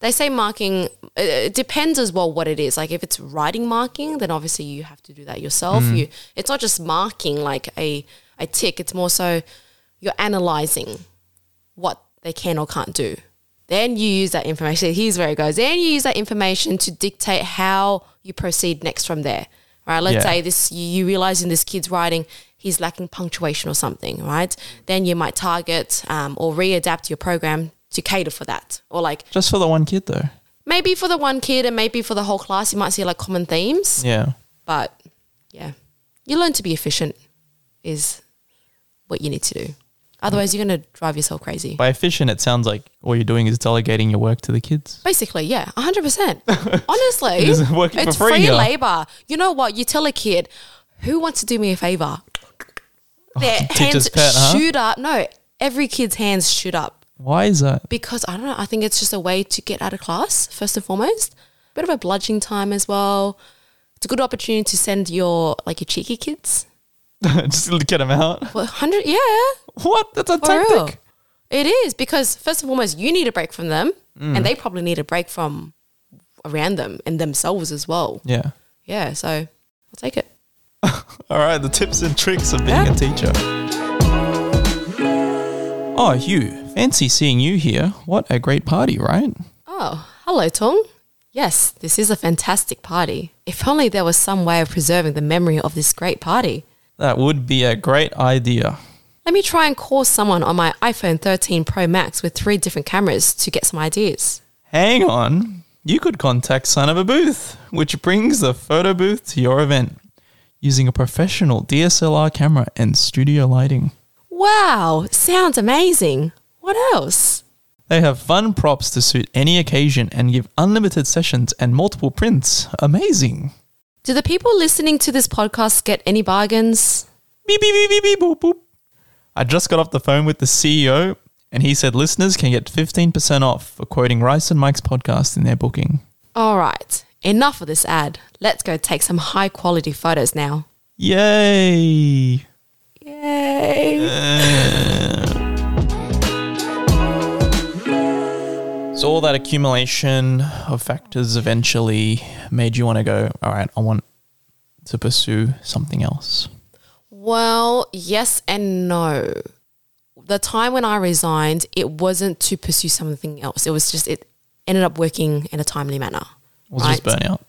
They say marking, it, it depends as well what it is. Like if it's writing marking, then obviously you have to do that yourself. You, it's not just marking like a, a tick, it's more so you're analyzing what they can or can't do. Then you use that information. Here's where it goes. Then you use that information to dictate how you proceed next from there. Right? Let's Yeah. say this you, realize in this kid's writing he's lacking punctuation or something, right? Then you might target um, or readapt your program to cater for that. Or like Just for the one kid, though. maybe for the one kid and maybe for the whole class, you might see like common themes. Yeah. But yeah, you learn to be efficient is what you need to do. Otherwise, you're going to drive yourself crazy. By efficient, it sounds like all you're doing is delegating your work to the kids. Basically, yeah, 100%. <laughs> Honestly, for it's free free labor. You know what? You tell a kid, who wants to do me a favor? Oh, Their <laughs> hands pet, huh? shoot up. No, every kid's hands shoot up Why is that? because I don't know. I think it's just a way to get out of class, first and foremost. Bit of a bludgeoning time as well. It's a good opportunity to send your like your cheeky kids. <laughs> Just to get them out. Well, hundred, yeah, What? That's a for real. tactic. It is because first and foremost, you need a break from them, Mm. and they probably need a break from around them and themselves as well. Yeah. Yeah, so I'll take it. <laughs> All right, the tips and tricks of being Yeah. a teacher. Oh, Hieu, fancy seeing you here. What a great party, right? Oh, hello, Tung. Yes, this is a fantastic party. If only there was some way of preserving the memory of this great party. That would be a great idea. Let me try and call someone on my iPhone 13 Pro Max with three different cameras to get some ideas. Hang on. You could contact Son of a Booth, which brings the photo booth to your event using a professional DSLR camera and studio lighting. Wow, sounds amazing. What else? They have fun props to suit any occasion and give unlimited sessions and multiple prints. Amazing. Do the people listening to this podcast get any bargains? Beep, beep, beep, beep, beep, boop, boop. I just got off the phone with the CEO, and he said listeners can get 15% off for quoting Rice and Mics podcast in their booking. All right, enough of this ad. Let's go take some high quality photos now. Yay! Yay! So, all that accumulation of factors eventually made you want to go, all right, I want to pursue something else. Well, yes and no. The time when I resigned, it wasn't to pursue something else. It was just, it ended up working in a timely manner. It was just right? burnout.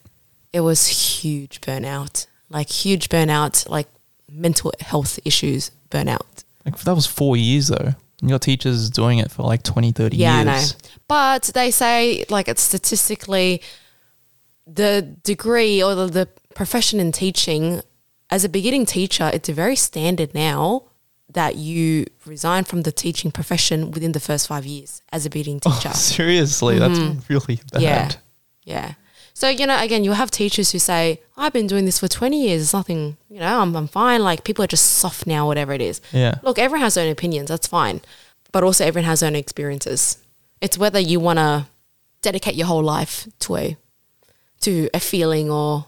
It was huge burnout, like huge burnout, like mental health issues burnout. Like, that was four years, though. Your teacher's doing it for like 20, 30 Yeah, years. I know. But they say, like, it's statistically the degree or the, the profession in teaching, as a beginning teacher, it's a very standard now that you resign from the teaching profession within the first five years as a beginning teacher. <laughs> Seriously, that's really bad. Mm-hmm. Yeah. Yeah. So, you know, again, you'll have teachers who say, I've been doing this for 20 years. It's nothing, you know, I'm, I'm fine. Like, people are just soft now, whatever it is. Yeah. Look, everyone has their own opinions. That's fine. But also, everyone has their own experiences. It's whether you want to dedicate your whole life to a, to a feeling or,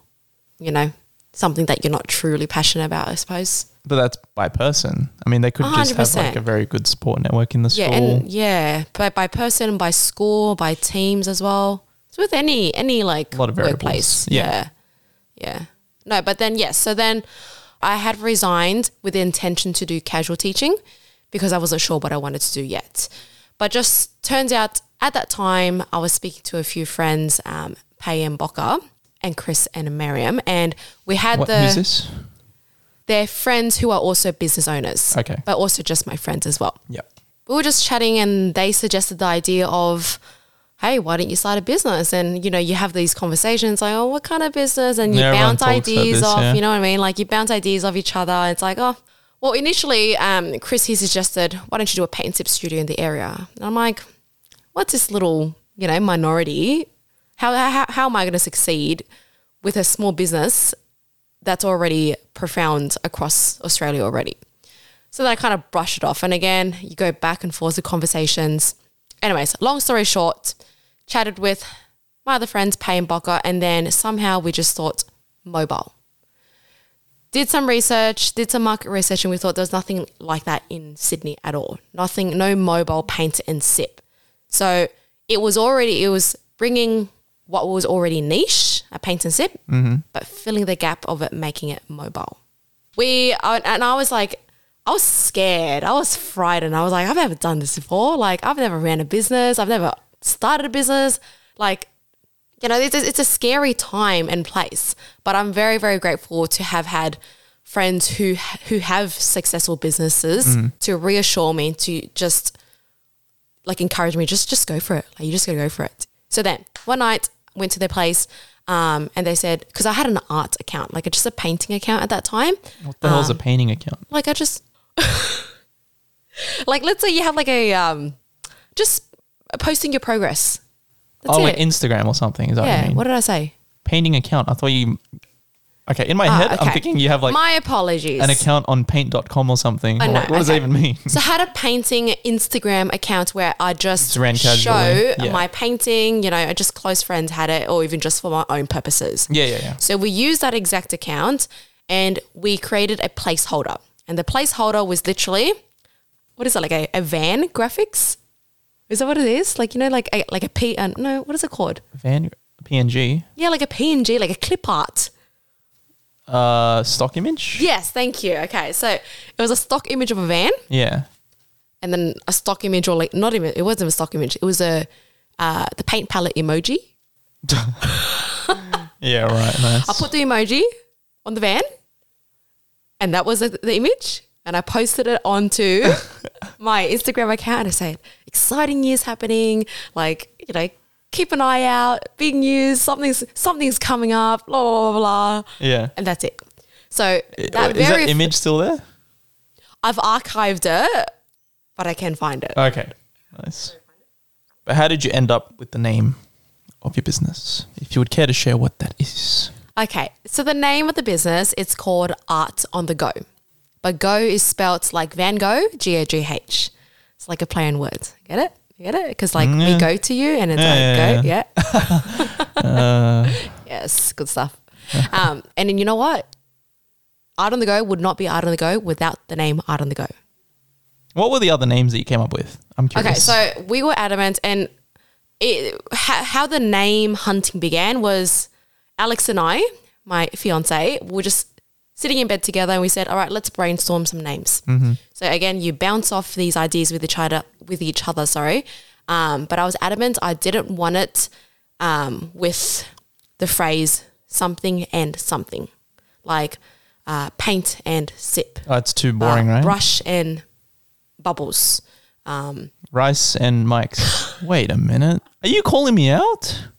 you know, something that you're not truly passionate about, I suppose. But that's by person. I mean, they could just have like a very good support network in the school. Yeah, and yeah, by by person, by school, by teams as well. It's with any any like A lot of variables. workplace. Yeah. Yeah. Yeah. No, but then yes. So then I had resigned with the intention to do casual teaching because I wasn't sure what I wanted to do yet. But just turns out at that time I was speaking to a few friends, um, Pay and Boca and Chris and Miriam, and we had What, the who's this? they're friends who are also business owners. Okay. But also just my friends as well. Yep. We were just chatting and they suggested the idea of, hey, why don't you start a business? And you know, you have these conversations like, oh, what kind of business? And you Yeah, bounce ideas this, off, yeah. you know what I mean? Like you bounce ideas off each other. It's like, oh, well, initially, um, Chris he suggested, why don't you do a paint and sip studio in the area? And I'm like, what's this little, you know, minority? How how, how am I going to succeed with a small business that's already profound across Australia already? So then I kind of brush it off. And again, you go back and forth with conversations. Anyways, long story short, chatted with my other friends, Pay and Boca, and then somehow we just thought mobile. Did some research, did some market research, and we thought there was nothing like that in Sydney at all. Nothing, no mobile paint and sip. So it was already, it was bringing what was already niche, a paint and sip, but filling the gap of it, making it mobile. We, uh, and I was like, I was scared. I was frightened. I was like, I've never done this before. Like, I've never ran a business. I've never started a business. Like, you know, it's a, it's a scary time and place. But I'm very, very grateful to have had friends who who have successful businesses to reassure me to just like encourage me just just go for it. Like, you just gotta go for it. So then one night went to their place. Um, and they said, because I had an art account, like just a painting account at that time. What the hell's a painting account? Like I just <laughs> like let's say you have like a um just posting your progress. That's oh, it. like Instagram or something. Is that what yeah. you mean? What did I say? Painting account. I thought you. Okay, in my Ah, head, I'm thinking you have like My apologies. an account on paint.com or something. I'm know, like, what does that even mean? So I had a painting Instagram account where I just Just show yeah. my painting. You know, I just close friends had it, or even just for my own purposes. yeah, yeah, yeah. So we used that exact account, and we created a placeholder. And the placeholder was literally, what is it like a, a van graphics? Is that what it is? Like you know, like a like a P. Uh, no, what is it called? Van PNG. Yeah, like a PNG, like a clip art. Uh, stock image. Yes, thank you. Okay, so it was a stock image of a van, Yeah. and then a stock image, or like not even it wasn't a stock image. It was a uh, the paint palette emoji. <laughs> Yeah. Right. Nice. I put the emoji on the van, and that was the, the image. And I posted it onto <laughs> my Instagram account and I said, exciting news happening. Like, you know, keep an eye out, big news, something's something's coming up, blah, blah, blah, blah. yeah. And that's it. So Is that that very image still there? I've archived it, but I can find it. Okay. Nice. But how did you end up with the name of your business? If you would care to share what that is. Okay, so the name of the business it's called Art on the Gogh, but Go is spelt like Van Gogh, G O G H. It's like a play on words. Get it? You Get it? Because like we go to you, and it's Yeah, like yeah, go, yeah. Uh, <laughs> <laughs> yes, good stuff. um, and then you know what? Art on the Go would not be Art on the Go without the name Art on the Go. what were the other names that you came up with? I'm curious. Okay, so we were adamant, and it, how the name hunting began was Alex and I, my fiance, were just sitting in bed together, and we said, "All right, let's brainstorm some names." So again, you bounce off these ideas with each other, with each other. Sorry, um, but I was adamant I didn't want it um, with the phrase "something and something," like uh, paint and sip, oh, it's too boring, uh, right? brush and bubbles. Um, Rice and Mics. <laughs> Wait a minute. Are you calling me out?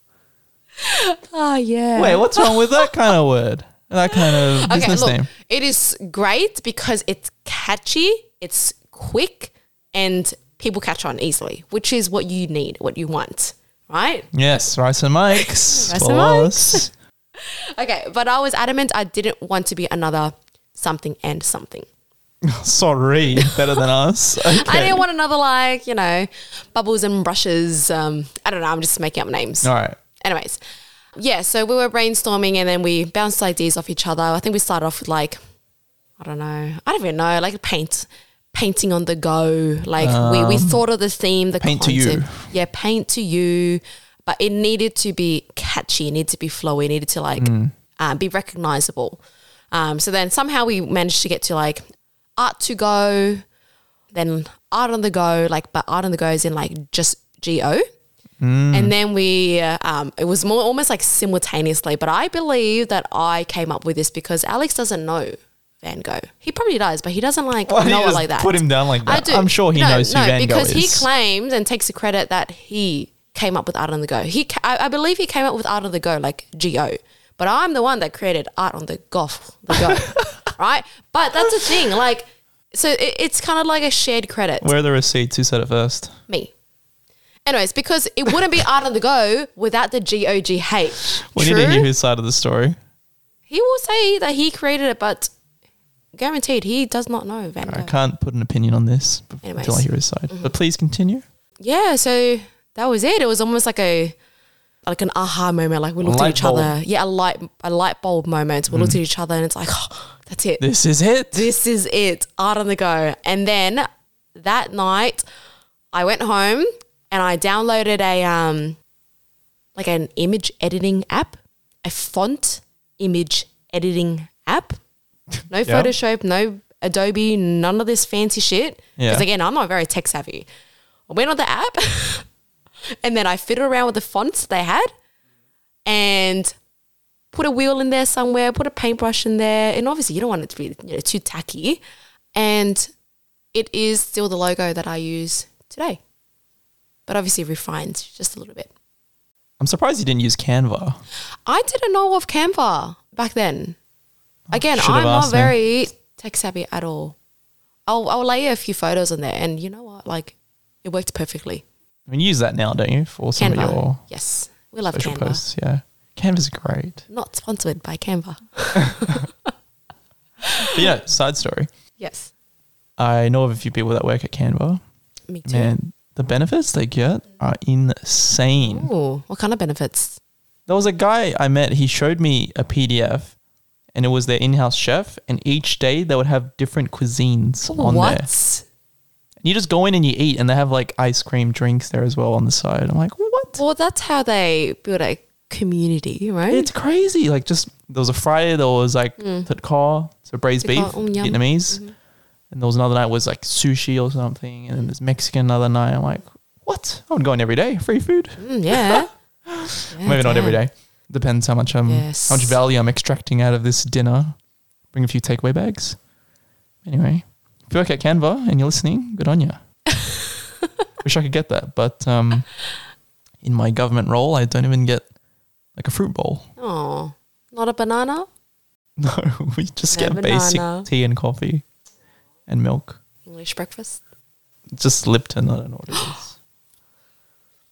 Oh yeah. Wait, what's wrong with that kind of word? That kind of <laughs> okay, business look, name. it is great because it's catchy, it's quick, and people catch on easily, which is what you need, what you want, right? Yes, Rice and Mics. <laughs> Rice and. <laughs> Okay, but I was adamant I didn't want to be another something and something. Sorry, better than us. Okay. I didn't want another like you know bubbles and brushes. Um, I don't know. I'm just making up names. All right. Anyways, yeah, so we were brainstorming and then we bounced ideas off each other. I think we started off with like, I don't know, I don't even know, like paint, painting on the go. Like we, we thought of the theme, the Um, Paint to you. concept. Yeah, paint to you. But it needed to be catchy, it needed to be flowy, it needed to like, Hmm. uh, be recognizable. Um, so then somehow we managed to get to like art to go, then art on the go, like but art on the go is in like just go. And then we, uh, um, it was more almost like simultaneously, but I believe that I came up with this because Alex doesn't know Van Gogh. He probably does, but he doesn't like you know it like that. put him down like that. I do. I'm sure he no, knows who no, Van Gogh because he claims and takes the credit that he came up with Art on the Go. He, I, I believe he came up with Art on the Go, like Go. But I'm the one that created Art on the Go, the Go, <laughs> right? But that's the thing, like, so it, it's kind of like a shared credit. Where are the receipts? Who said it first? Me. Anyways, because it wouldn't be Art on the Gogh without the G O G H. We need to hear his side of the story. He will say that he created it, but guaranteed he does not know Van Gogh. I can't put an opinion on this Anyways. until I hear his side. Mm-hmm. But please continue. yeah, so that was it. It was almost like a like an aha moment. Like we looked at each bulb. other. Yeah, a light a light bulb moment. We looked mm. at each other and it's like, oh, that's it. This is it. This is it. Art on the go. And then that night, I went home and I downloaded a um like an image editing app, a font image editing app. No <laughs> Yeah. Photoshop, no Adobe, none of this fancy shit. Because Yeah. again, I'm not very tech savvy. I went on the app <laughs> and then I fiddled around with the fonts they had and put a wheel in there somewhere, put a paintbrush in there. And obviously, you don't want it to be you know, too tacky. And it is still the logo that I use today, but obviously refined just a little bit. I'm surprised you didn't use Canva. I didn't know of Canva back then. Oh, Again, I'm not asked me. very tech savvy at all. I'll, I'll layer a few photos on there, and you know what? Like, it worked perfectly. I mean, you use that now, don't you, for some Canva. of your yes, we love social Canva. posts? Yeah. Canva's great. Not sponsored by Canva. <laughs> But yeah, side story. Yes, I know of a few people that work at Canva. me too. Man, the benefits they get are insane. Ooh, what kind of benefits? There was a guy I met, he showed me a PDF and it was their in house chef, and each day they would have different cuisines on what? there. And you just go in and you eat, and they have like ice cream drinks there as well on the side. I'm like, what? Well, that's how they build a community, right? It's crazy. Like, just there was a Friday, there was like mm. car, so braised beef, mm. Vietnamese. And there was another night was like sushi or something, and then there's Mexican another night. I'm like, what? I would go in every day, free food. Mm, yeah. <laughs> Maybe not every day. Depends how much um Yes. how much value I'm extracting out of this dinner. Bring a few takeaway bags. Anyway, if you work at Canva and you're listening, good on you. <laughs> Wish I could get that, but um, in my government role, I don't even get like a fruit bowl. Oh, not a banana? <laughs> No, we just No get basic banana. tea and coffee and milk. English breakfast? Just Lipton. I don't know what it is. <gasps>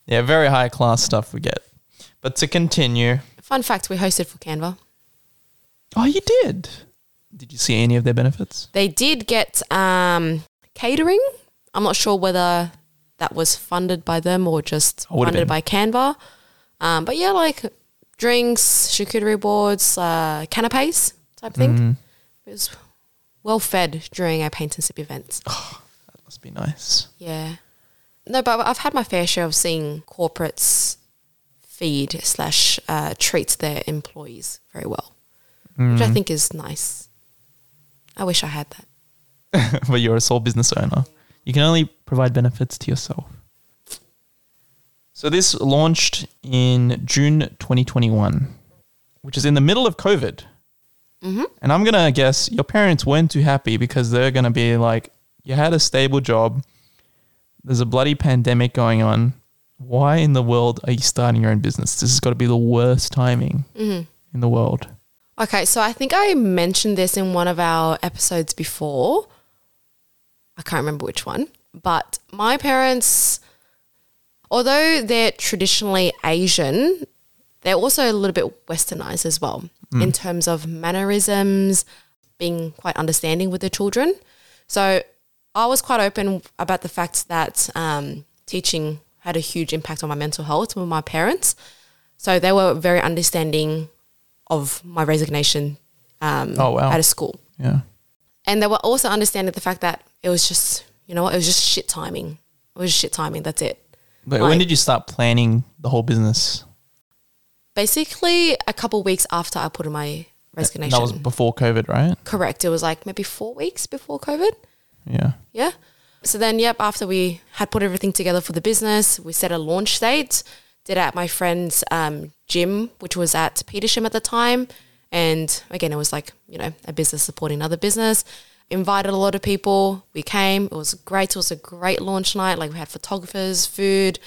Yeah, very high class stuff we get. But to continue, Fun fact we hosted for Canva. oh, you did. Did you see any of their benefits? They did get um, catering. I'm not sure whether that was funded by them or just Oh, funded been. by Canva. Um, but yeah, like drinks, charcuterie boards, uh, canapes type thing. Mm-hmm. It was well fed during our paint and sip events. <sighs> That must be nice. Yeah. No, but I've had my fair share of seeing corporates feed slash uh, treat their employees very well, which I think is nice. I wish I had that. <laughs> but you're a sole business owner. You can only provide benefits to yourself. So this launched in June 2021, which is in the middle of COVID. Mm-hmm. And I'm gonna guess your parents weren't too happy because they're gonna be like, you had a stable job. There's a bloody pandemic going on. Why in the world are you starting your own business? This has got to be the worst timing mm-hmm. in the world. Okay, so I think I mentioned this in one of our episodes before. I can't remember which one, but my parents, although they're traditionally Asian, they're also a little bit westernized as well in terms of mannerisms, being quite understanding with their children. So I was quite open about the fact that um, teaching had a huge impact on my mental health with my parents. So they were very understanding of my resignation um, Oh, wow. out of school. Yeah. And they were also understanding the fact that it was just, you know what, it was just shit timing. It was shit timing. That's it. But Like- when did you start planning the whole business? Basically a couple weeks after I put in my resignation. That was before COVID, right? Correct. It was like maybe four weeks before COVID. Yeah. Yeah. So then, yep, after we had put everything together for the business, we set a launch date, did it at my friend's um, gym, which was at Petersham at the time. And again, it was like, you know, a business supporting another business. Invited a lot of people. We came. It was great. It was a great launch night. Like we had photographers, food,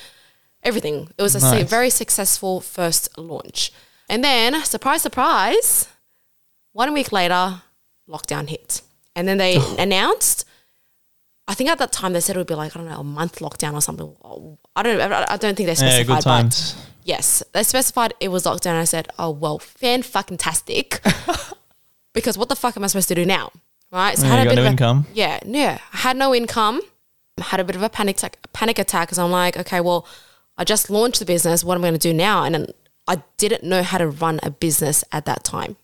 everything. It was a Nice. very successful first launch. And then, surprise, surprise, one week later, lockdown hit. And then they oh. announced, I think at that time they said it would be like, I don't know, a month lockdown or something. I don't I don't think they Yeah, specified. good but times. Yes, they specified it was lockdown. I said, oh, well, fan fucking tastic. <laughs> because what the fuck am I supposed to do now? Right? So Yeah, you got bit no of a- income. yeah, yeah. I had no income. I had a bit of a panic attack, panic attack because I'm like, okay, well, I just launched the business. What am I going to do now? And I didn't know how to run a business at that time.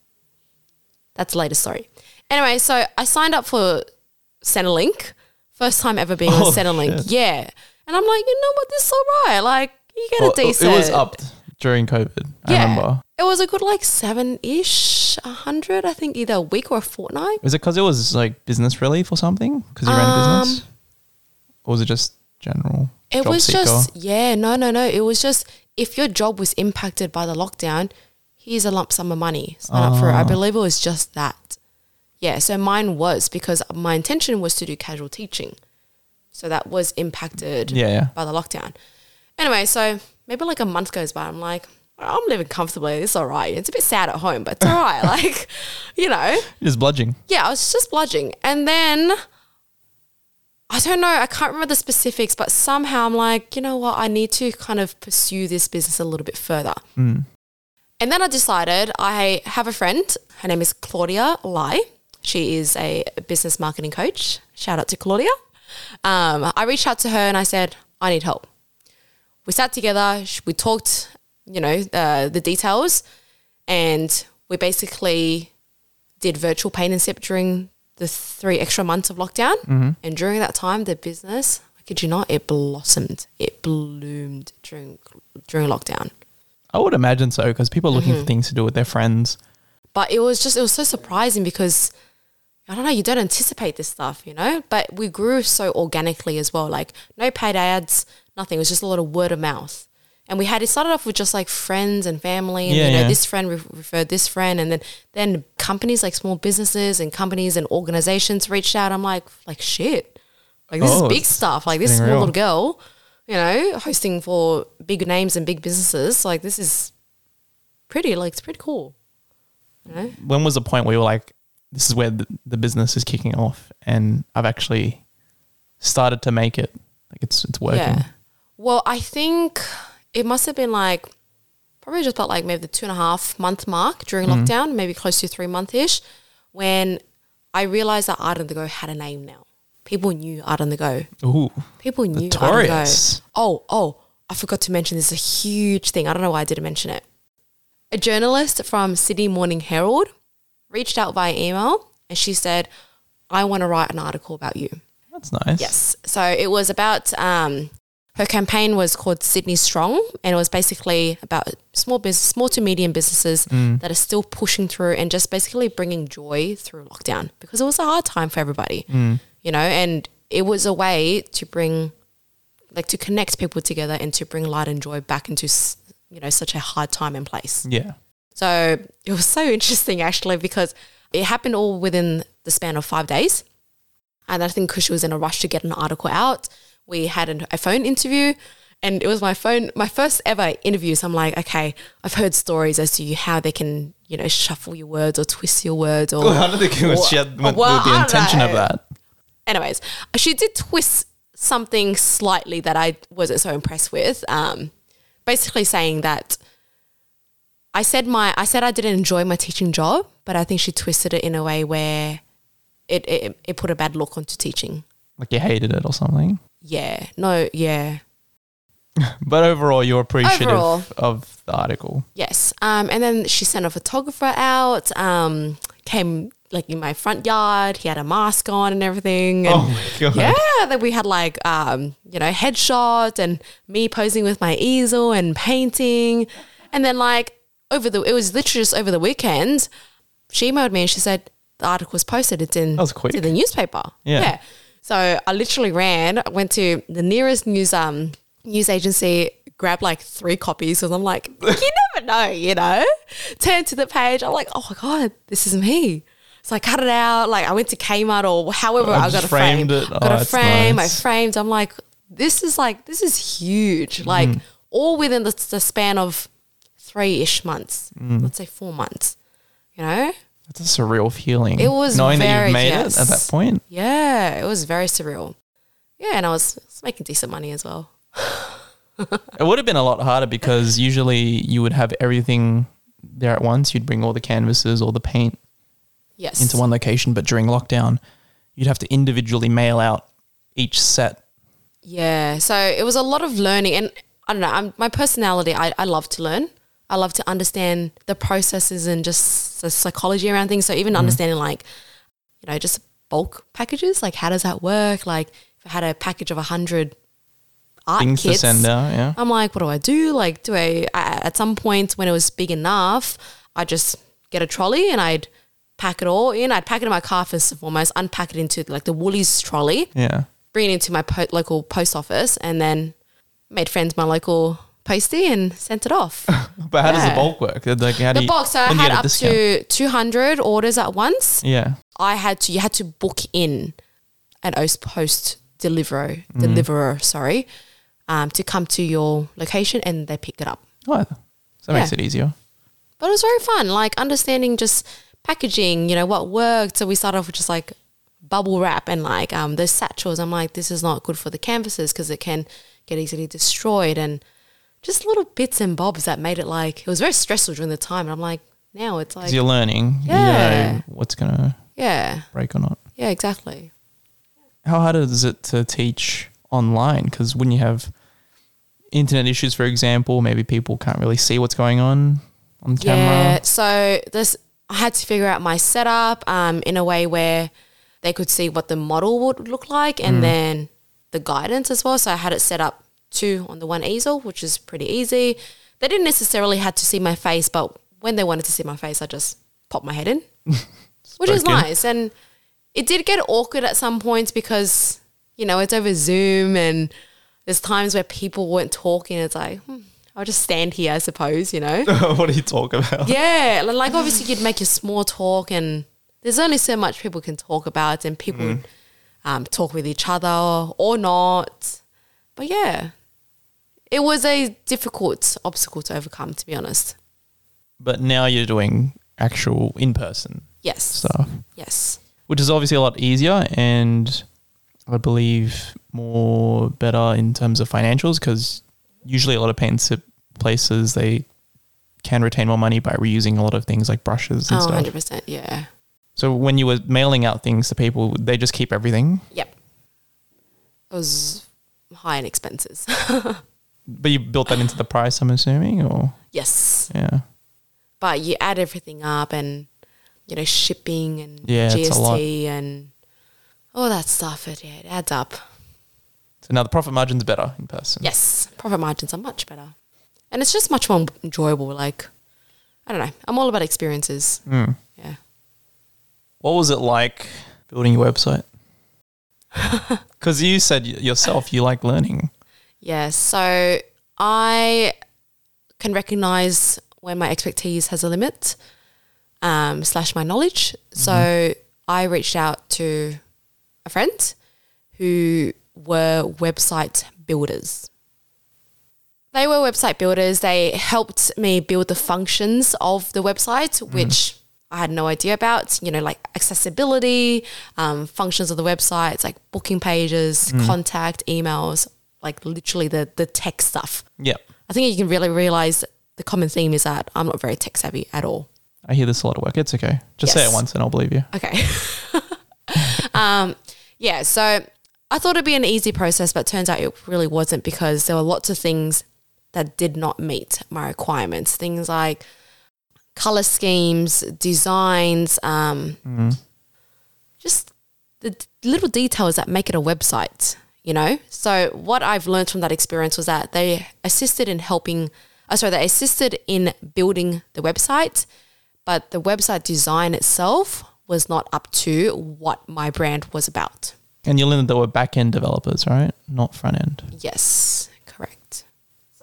That's a later story. Anyway, so I signed up for Centrelink. First time ever being Oh, on Centrelink. shit. Yeah. And I'm like, you know what? This is all right. Like, you get Well, a decent. it was up during COVID. I Yeah. remember. It was a good like seven ish, a hundred, I think, either a week or a fortnight. Was it because it was like business relief or something? Because you ran a um, business? Or was it just general? It was seeker? just yeah, no, no, no. It was just if your job was impacted by the lockdown, here's a lump sum of money. Sign up for it. I Ah. believe it was just that. Yeah, so mine was because my intention was to do casual teaching. So that was impacted Yeah, yeah. by the lockdown. Anyway, so maybe like a month goes by. I'm like, I'm living comfortably. It's all right. It's a bit sad at home, but it's all right. <laughs> like, you know, Just bludging. yeah, I was just bludging. And then I don't know, I can't remember the specifics, but somehow I'm like, you know what, I need to kind of pursue this business a little bit further. Mm. And then I decided I have a friend. Her name is Claudia Lai. She is a business marketing coach. Shout out to Claudia. Um, I reached out to her and I said, I need help. We sat together, we talked, you know, uh, the details, and we basically did virtual paint and sip during the three extra months of lockdown. And during that time, the business, I kid you not, it blossomed. It bloomed during during lockdown. I would imagine so because people are looking Mm-hmm. for things to do with their friends. But it was just, it was so surprising because I don't know, you don't anticipate this stuff, you know? But we grew so organically as well. Like no paid ads, nothing. It was just a lot of word of mouth. And we had it started off with just like friends and family, and Yeah, you know, yeah. this friend re- referred this friend, and then then companies like small businesses and companies and organizations reached out. I'm like, like shit, like this Oh, is big stuff. Like this small real. little girl, you know, hosting for big names and big businesses. Like this is pretty. Like it's pretty cool. You know? When was the point where you were like, this is where the, the business is kicking off and I've actually started to make it? Like it's it's working. Yeah. Well, I think it must have been like probably just about like maybe the two and a half month mark during Mm-hmm. lockdown, maybe close to three month ish, when I realized that Art on the Gogh had a name now. People knew Art on the Gogh. Ooh. People knew Art on the Gogh. Oh, oh, I forgot to mention this is a huge thing. I don't know why I didn't mention it. A journalist from Sydney Morning Herald reached out via email and she said, I want to write an article about you. That's nice. Yes. So it was about um, her campaign was called Sydney Strong, and it was basically about small business, small to medium businesses mm. that are still pushing through and just basically bringing joy through lockdown because it was a hard time for everybody, mm. you know, and it was a way to bring, like, to connect people together and to bring light and joy back into, you know, such a hard time and place. Yeah. So it was so interesting actually because it happened all within the span of five days. And I think because she was in a rush to get an article out, we had an, a phone interview. And it was my phone, my first ever interview. So I'm like, okay, I've heard stories as to how they can, you know, shuffle your words or twist your words or. Well, I don't think it was or- she had well, with the intention of that. Anyways, she did twist something slightly that I wasn't so impressed with. Um, basically saying that I said my I said I didn't enjoy my teaching job, but I think she twisted it in a way where it it, it put a bad look onto teaching. Like you hated it or something. Yeah. No, yeah. <laughs> But overall, you're appreciative Overall. of the article. Yes. Um, and then she sent a photographer out, um, came like in my front yard. He had a mask on and everything. And Oh my God. Yeah, then we had like um, you know, headshots and me posing with my easel and painting. And then like over the, it was literally just over the weekend. She emailed me and she said the article was posted. It's in, That was quick. it's in the newspaper. Yeah. So I literally ran, went to the nearest news um news agency, grabbed like three copies because I'm like, <laughs> you never know, you know. Turned to the page, I'm like, oh my god, this is me. So I cut it out. Like I went to Kmart or however I I, got a frame. it. Got Oh, a frame. nice. I framed. I'm like, this is like this is huge. Like Mm-hmm. all within the, the span of three ish months. Mm. Let's say four months. You know. That's a surreal feeling. It was knowing that you've made yes. it at that point. Yeah, it was very surreal. Yeah, and I was, I was making decent money as well. <laughs> It would have been a lot harder because usually you would have everything there at once. You'd bring all the canvases, all the paint Yes. into one location, but during lockdown, you'd have to individually mail out each set. Yeah, so it was a lot of learning, and I don't know. I'm, my personality, I, I love to learn. I love to understand the processes and just the psychology around things. So even mm-hmm. understanding like, you know, just bulk packages, like how does that work? Like if I had a package of a hundred art Things to send out, yeah. I'm like, what do I do? Like, do I, I at some point when it was big enough, I just get a trolley and I'd pack it all in. I'd pack it in my car first and foremost, unpack it into like the Woolies trolley, Yeah. bring it into my po- local post office, and then made friends my local postie and sent it off. <laughs> But how does the bulk work? Like, how do the you, box, so I do you had up to 200 orders at once. Yeah. I had to, you had to book in an Post deliverer, Mm. deliverer, sorry, um, to come to your location and they picked it up. Oh, so that makes it easier. But it was very fun, like understanding just packaging, you know, what worked. So we started off with just like bubble wrap and like um, those satchels. I'm like, this is not good for the canvases because it can get easily destroyed and just little bits and bobs that made it like, it was very stressful during the time. And I'm like, now it's like, you're learning. You Yeah. know what's going to yeah, break or not. yeah, exactly. How hard is it to teach online? Because when you have internet issues, for example, maybe people can't really see what's going on on camera. Yeah. So this, I had to figure out my setup um, in a way where they could see what the model would look like, and then the guidance as well. So I had it set up two on the one easel, which is pretty easy. They didn't necessarily have to see my face, but when they wanted to see my face, I just popped my head in, <laughs> which is Spoken. nice. And it did get awkward at some points because you know it's over Zoom and there's times where people weren't talking. It's like hmm, I'll just stand here, I suppose. You know. <laughs> what do you talk about? Yeah, like obviously <laughs> you'd make your small talk, and there's only so much people can talk about, and people would, um, talk with each other or not. But yeah, it was a difficult obstacle to overcome, to be honest. But now you're doing actual in person Yes, stuff, yes, which is obviously a lot easier and I believe more better in terms of financials because usually a lot of paint sip places they can retain more money by reusing a lot of things like brushes and oh, stuff. 100 percent, yeah, So when you were mailing out things to people, they just keep everything, yep. It was high in expenses. <laughs> but you built that into the price, I'm assuming, or yes, yeah. but you add everything up, and you know shipping and Yeah, it's a lot. GST and all that stuff. It yeah, it adds up. So now the profit margin's better in person. Yes, profit margins are much better. And it's just much more enjoyable. Like, I don't know. I'm all about experiences. Mm. Yeah. What was it like building your website? <laughs> Because you said yourself you like learning. Yeah. So I can recognize when my expertise has a limit um, slash my knowledge. So I reached out to a friend who were website builders. They were website builders. They helped me build the functions of the website, which I had no idea about. You know, like accessibility, um, functions of the websites, like booking pages, contact, emails, like literally the the tech stuff. Yeah. I think you can really realize the common theme is that I'm not very tech savvy at all. I hear this a lot of work. It's okay. Just say it once and I'll believe you. Okay. <laughs> um, yeah, so I thought it'd be an easy process, but turns out it really wasn't because there were lots of things that did not meet my requirements. Things like color schemes, designs, um, just the little details that make it a website, you know? So, what I've learned from that experience was that they assisted in helping uh, sorry, they assisted in building the website, but the website design itself was not up to what my brand was about. And you learned that they were back end developers, right? Not front end. Yes, correct.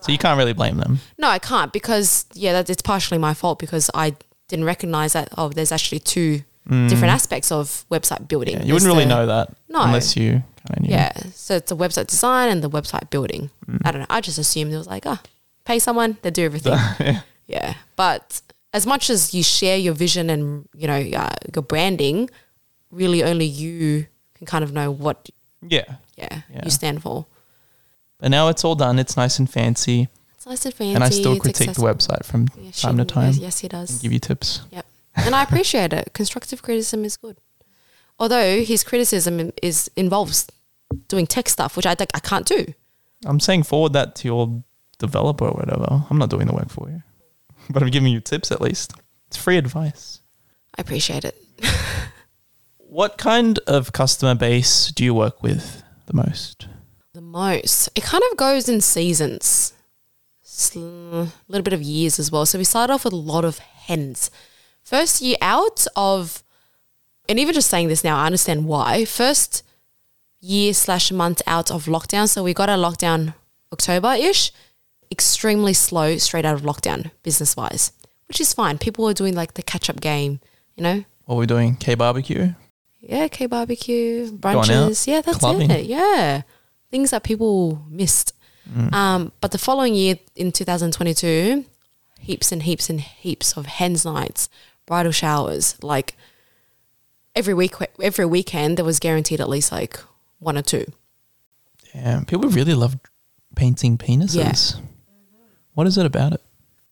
So you can't really blame them. No, I can't because yeah, that it's partially my fault because I didn't recognize that oh, there's actually two different aspects of website building. Mm. Yeah, you wouldn't really the- know that No. unless you kind of knew. Yeah, so it's the website design and the website building. Mm. I don't know. I just assumed it was like, oh, pay someone, they do everything. <laughs> yeah. yeah, but as much as you share your vision and you know uh, your branding, really only you can kind of know what Yeah. yeah, Yeah. you stand for. But now it's all done. It's nice and fancy. It's nice and fancy. and I still critique the website from Yeah, time to time Yes, he does. give you tips. Yep. And I appreciate it. Constructive criticism is good. Although his criticism is involves doing tech stuff, which I think I can't do. I'm saying forward that to your developer or whatever. I'm not doing the work for you. <laughs> But I'm giving you tips at least. It's free advice. I appreciate it. <laughs> What kind of customer base do you work with the most? The most. It kind of goes in seasons. A little bit of years as well. So we started off with a lot of hens. First year out of, and even just saying this now, I understand why. First year slash month out of lockdown. So we got our lockdown October ish. Extremely slow straight out of lockdown, business wise, which is fine. People were doing like the catch up game, you know? What we're doing? K barbecue? Yeah, K barbecue, brunches. Yeah, that's clubbing. it. Yeah. Things that people missed. Mm. Um, but the following year in 2022, heaps and heaps and heaps of hens nights, bridal showers. Like every week, every weekend, there was guaranteed at least like one or two. Yeah. People really love painting penises. Yeah. Mm-hmm. What is it about it?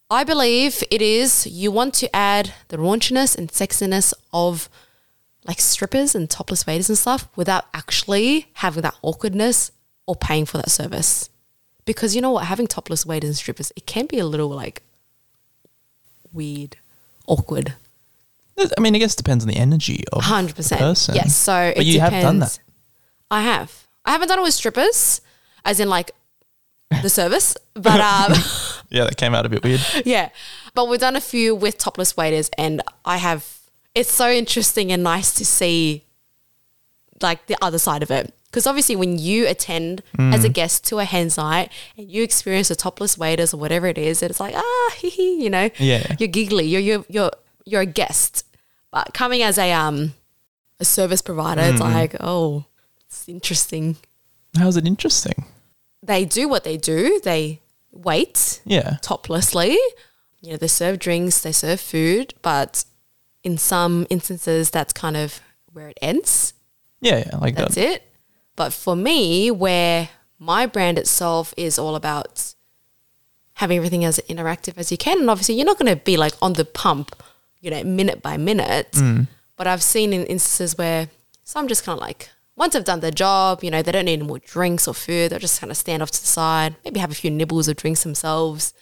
I believe it is you want to add the raunchiness and sexiness of like strippers and topless waiters and stuff without actually having that awkwardness or paying for that service. Because you know what, having topless waiters and strippers, it can be a little like weird, awkward. I mean, I guess it depends on the energy of Hundred the percent. person. Yes. So But you have depends. done that. I have. I haven't done it with strippers, as in like the service, but um, <laughs> Yeah, that came out a bit weird. yeah. But we've done a few with topless waiters, and I have. It's so interesting and nice to see, like the other side of it. Because obviously, when you attend as Mm. a guest to a hen's night and you experience the topless waiters or whatever it is, it's like ah, hee hee, you know, Yeah. you're giggly, you're you're you're you're a guest. But coming as a um a service provider, it's Mm. like oh, it's interesting. How's it interesting? They do what they do. They wait Yeah. toplessly. You know, they serve drinks, they serve food, but in some instances, that's kind of where it ends. Yeah, yeah like That's that. it. But for me, where my brand itself is all about having everything as interactive as you can, and obviously you're not going to be like on the pump, you know, minute by minute. Mm. But I've seen in instances where some just kind of like once they've done their job, you know, they don't need any more drinks or food. They'll just kind of stand off to the side, maybe have a few nibbles of drinks themselves.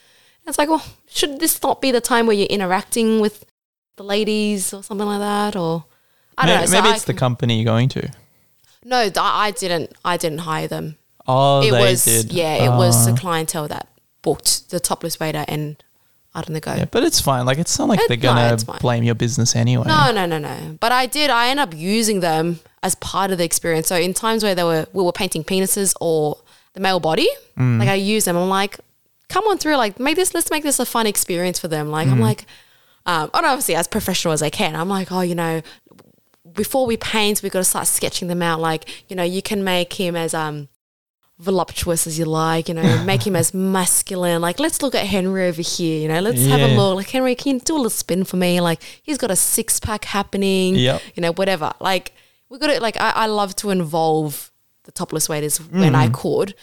And it's like, well, should this not be the time where you're interacting with the ladies or something like that? Or I don't May- know. So Maybe I it's the company you're going to. no, I didn't. I didn't hire them. Oh, it they was did. yeah, it was the oh. clientele that booked the topless waiter and the go. Yeah, but it's fine. Like it's not like It- they're gonna fine. blame your business anyway. No, no, no, no. But I did. I end up using them as part of the experience. So in times where they were we were painting penises or the male body, Mm. like I use them. I'm like, come on through. Like make this. Let's make this a fun experience for them. Mm. Like I'm like, um, and obviously as professional as I can. I'm like, oh, you know, before we paint, we've got to start sketching them out. Like, you know, you can make him as um voluptuous as you like, you know, <laughs> make him as masculine. Like, let's look at Henry over here, you know, let's have a Yeah. look. Like, Henry, can you do a little spin for me? Like, he's got a six pack happening, Yep. you know, whatever. Like, we got it. like, I, I love to involve the topless waiters when I mm. could,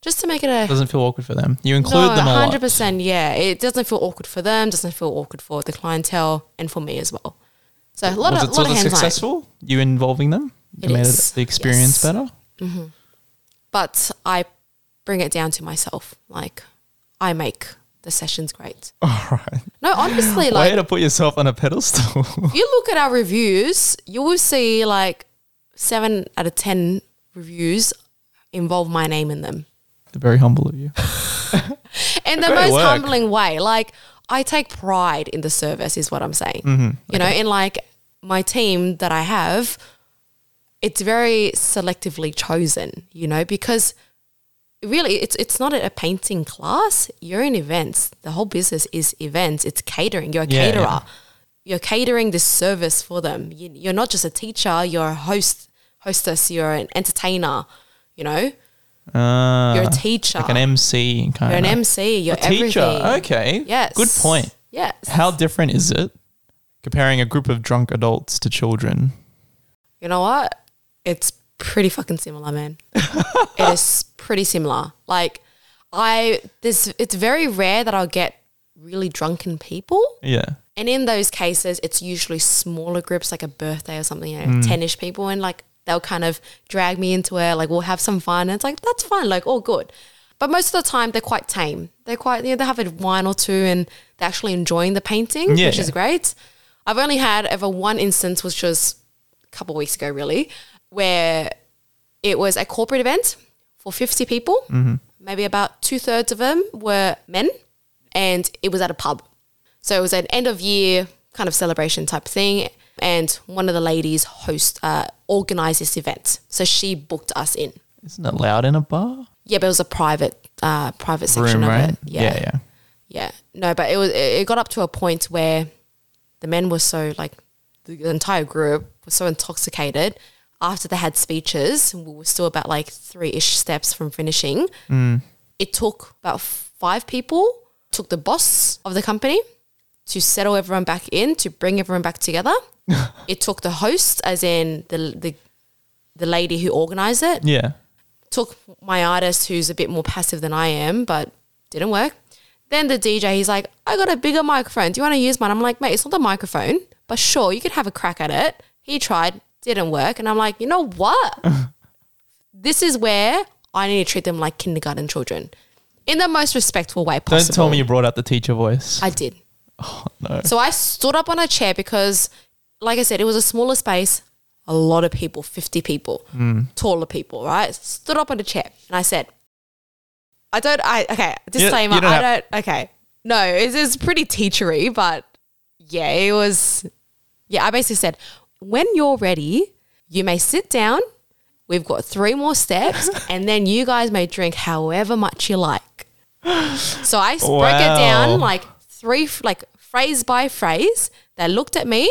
just to make it a. doesn't feel awkward for them. You include no, them hundred percent. Yeah, it doesn't feel awkward for them. Doesn't feel awkward for the clientele and for me as well. So a lot Was of it lot sort of of hands on. successful? You involving them? It made it the experience yes. better. Mm-hmm. But I bring it down to myself. Like I make the sessions great. <laughs> All right. No, honestly, Way like to put yourself on a pedestal. <laughs> if you look at our reviews, you will see like seven out of ten reviews involve my name in them. Very humble of you. <laughs> In the most work. humbling way. Like I take pride in the service, is what I'm saying. Mm-hmm. You know, in like my team that I have, it's very selectively chosen. You know, because really it's it's not a painting class. You're in events. The whole business is events. It's catering. You're a Yeah, caterer. yeah. You're catering this service for them. You, you're not just a teacher. You're a host, hostess. You're an entertainer. You know, Uh, you're a teacher. like an MC kind You're an MC. You're A teacher. everything. Okay. Yes. Good point. Yes. How different is it comparing a group of drunk adults to children? You know what? It's pretty fucking similar, man. it is pretty similar. Like I this it's very rare that I'll get really drunken people. Yeah. And in those cases, it's usually smaller groups, like a birthday or something, you know, mm. 10 ish people. And like they'll kind of drag me into it. Like we'll have some fun. And it's like, that's fine, like all good. But most of the time, they're quite tame. They're quite, you know, they have a wine or two and they're actually enjoying the painting, Yeah. which is great. I've only had ever one instance, which was a couple of weeks ago, really, where it was a corporate event for 50 people. Maybe about two thirds of them were men, and it was at a pub. So it was an end of year kind of celebration type thing. And one of the ladies host uh, organized this event, so she booked us in. Isn't it loud in a bar? Yeah, but it was a private uh, private section Room, of right? it. yeah. yeah. Yeah. No, but it was it got up to a point where the men were so like the entire group was so intoxicated after they had speeches we were still about like three-ish steps from finishing. Mm. It took about five people, took the boss of the company to settle everyone back in, to bring everyone back together. <laughs> it took the host, as in the the the lady who organized it, Yeah. took my artist who's a bit more passive than I am, but didn't work. Then the DJ, he's like, I got a bigger microphone. Do you want to use mine? I'm like, mate, it's not the microphone, but sure, you could have a crack at it. He tried, didn't work. And I'm like, you know what? <laughs> this is where I need to treat them like kindergarten children in the most respectful way possible. Don't tell me you brought out the teacher voice. I did. <laughs> Oh, no. So I stood up on a chair because, like I said, it was a smaller space, a lot of people, 50 people, hmm. taller people, right? Stood up on a chair and I said, I don't, I, okay, disclaimer, you don't I have- don't, okay. No, it's, it's pretty teachery, but yeah, it was, yeah, I basically said, when you're ready, you may sit down. We've got three more steps, <laughs> and then you guys may drink however much you like. So I s- broke it down like three, like phrase by phrase. They looked at me,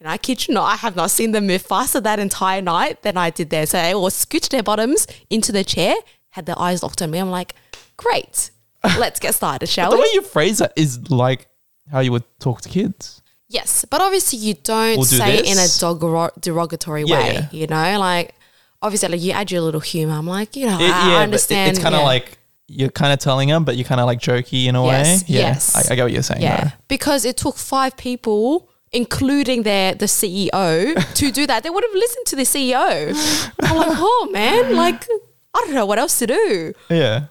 and I kid you not, I have not seen them move faster that entire night than I did there. So they all scooched their bottoms into the chair, had their eyes locked on me. I'm like, great, let's get started, shall <laughs> the we? way you phrase that is like how you would talk to kids. Yes, but obviously you don't We'll do say it in a dogro- derogatory Yeah, way. yeah. You know, like obviously, like you add your little humor. I'm like, you know, It- I, yeah, I understand. It's kind of like you're kind of telling them, but you're kind of like jokey in a Yes, way. Yeah, yes. I, I get what you're saying. yeah, though. because it took five people, including their the CEO, <laughs> to do that. They would have listened to the CEO. I'm like, oh man, like I don't know what else to do. Yeah.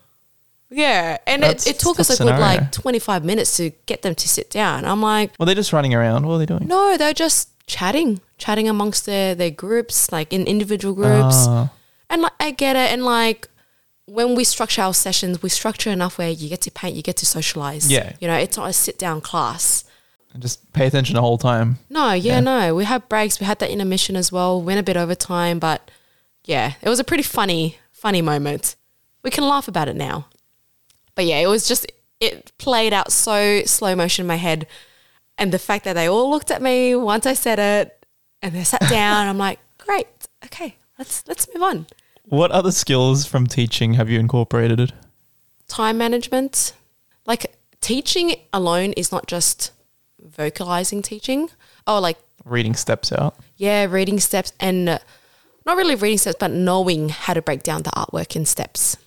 Yeah, and That's it, it took us a tough good like 25 minutes to get them to sit down. I'm like, Well, they're just running around. What are they doing? no, they're just chatting, chatting amongst their their groups, like in individual groups. Ah. And like I get it. And like when we structure our sessions, we structure enough where you get to paint, you get to socialize. Yeah. You know, it's not a sit down class. And just pay attention the whole time. No, yeah, Yeah. no. We had breaks. We had that intermission as well. Went a bit over time, but yeah, it was a pretty funny, funny moment. We can laugh about it now. But yeah, it was just it played out so slow motion in my head. And the fact that they all looked at me once I said it and they sat down, I'm like, great, okay, let's let's move on. What other skills from teaching have you incorporated? time management. Like teaching alone is not just vocalizing teaching. Oh, like Reading steps out. yeah, reading steps and uh, not really reading steps, but knowing how to break down the artwork in steps.